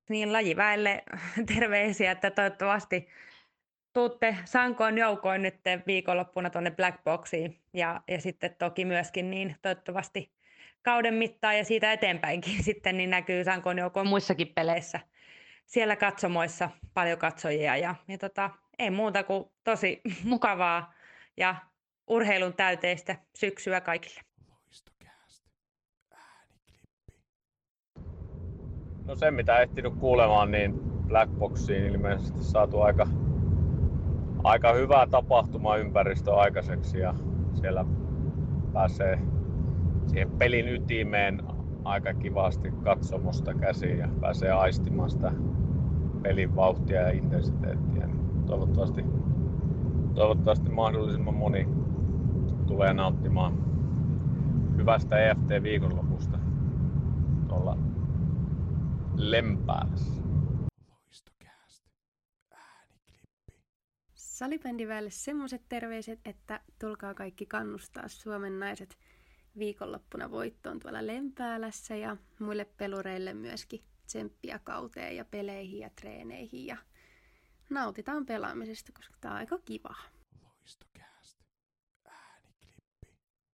Niin lajiväelle [laughs] terveisiä, että toivottavasti tuutte sankoon joukoin nyt viikonloppuna tuonne Black Boxiin ja, ja sitten toki myöskin niin toivottavasti kauden mittaan ja siitä eteenpäinkin [laughs] sitten niin näkyy sankoon joukoin muissakin peleissä siellä katsomoissa paljon katsojia ja, ja tota, ei muuta kuin tosi [laughs] mukavaa ja urheilun täyteistä syksyä kaikille. No sen mitä ehtinyt kuulemaan, niin Blackboxiin ilmeisesti saatu aika, aika hyvää tapahtumaympäristö aikaiseksi ja siellä pääsee siihen pelin ytimeen aika kivasti katsomosta käsiin ja pääsee aistimaan sitä pelin vauhtia ja intensiteettiä. Toivottavasti, toivottavasti mahdollisimman moni tulee nauttimaan hyvästä EFT-viikonlopusta tuolla Lempäälässä. Salibändiväelle semmoiset terveiset, että tulkaa kaikki kannustaa Suomen naiset viikonloppuna voittoon tuolla Lempäälässä ja muille pelureille myöskin tsemppiä kauteen ja peleihin ja treeneihin ja nautitaan pelaamisesta, koska tää on aika kivaa.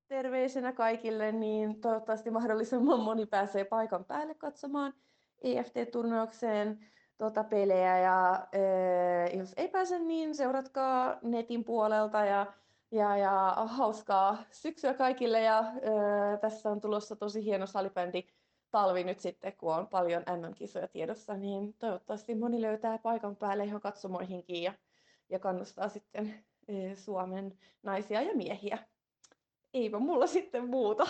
terveisenä kaikille, niin toivottavasti mahdollisimman moni pääsee paikan päälle katsomaan EFT-turnaukseen tuota pelejä ja e, jos ei pääse, niin seuratkaa netin puolelta ja, ja, ja hauskaa syksyä kaikille ja e, tässä on tulossa tosi hieno salibändi talvi nyt sitten, kun on paljon MM-kisoja tiedossa, niin toivottavasti moni löytää paikan päälle ihan katsomoihinkin ja, ja kannustaa sitten e, Suomen naisia ja miehiä eipä mulla sitten muuta.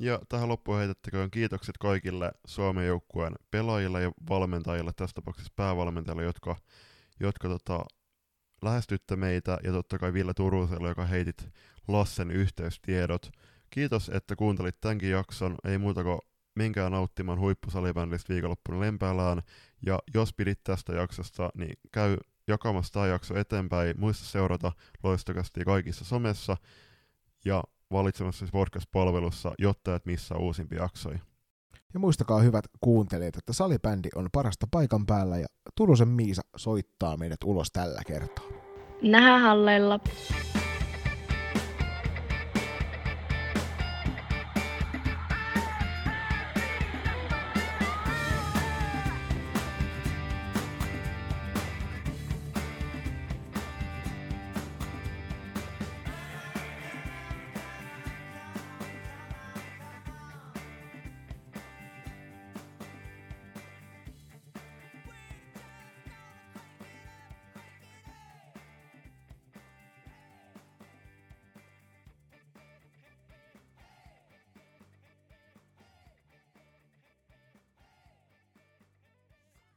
Ja tähän loppuun heitettäköön kiitokset kaikille Suomen joukkueen pelaajille ja valmentajille, tässä tapauksessa päävalmentajille, jotka, jotka tota, lähestytte meitä, ja totta kai Ville Turuselle, joka heitit Lassen yhteystiedot. Kiitos, että kuuntelit tämänkin jakson. Ei muuta kuin menkää nauttimaan huippusalibändistä viikonloppuna Lempäälään. Ja jos pidit tästä jaksosta, niin käy jakamassa tämä jakso eteenpäin. Muista seurata loistokasti kaikissa somessa ja valitsemassa siis podcast-palvelussa, jotta et missä uusimpia jaksoja. Ja muistakaa hyvät kuuntelijat, että salibändi on parasta paikan päällä ja Turusen Miisa soittaa meidät ulos tällä kertaa. Nähdään halleilla.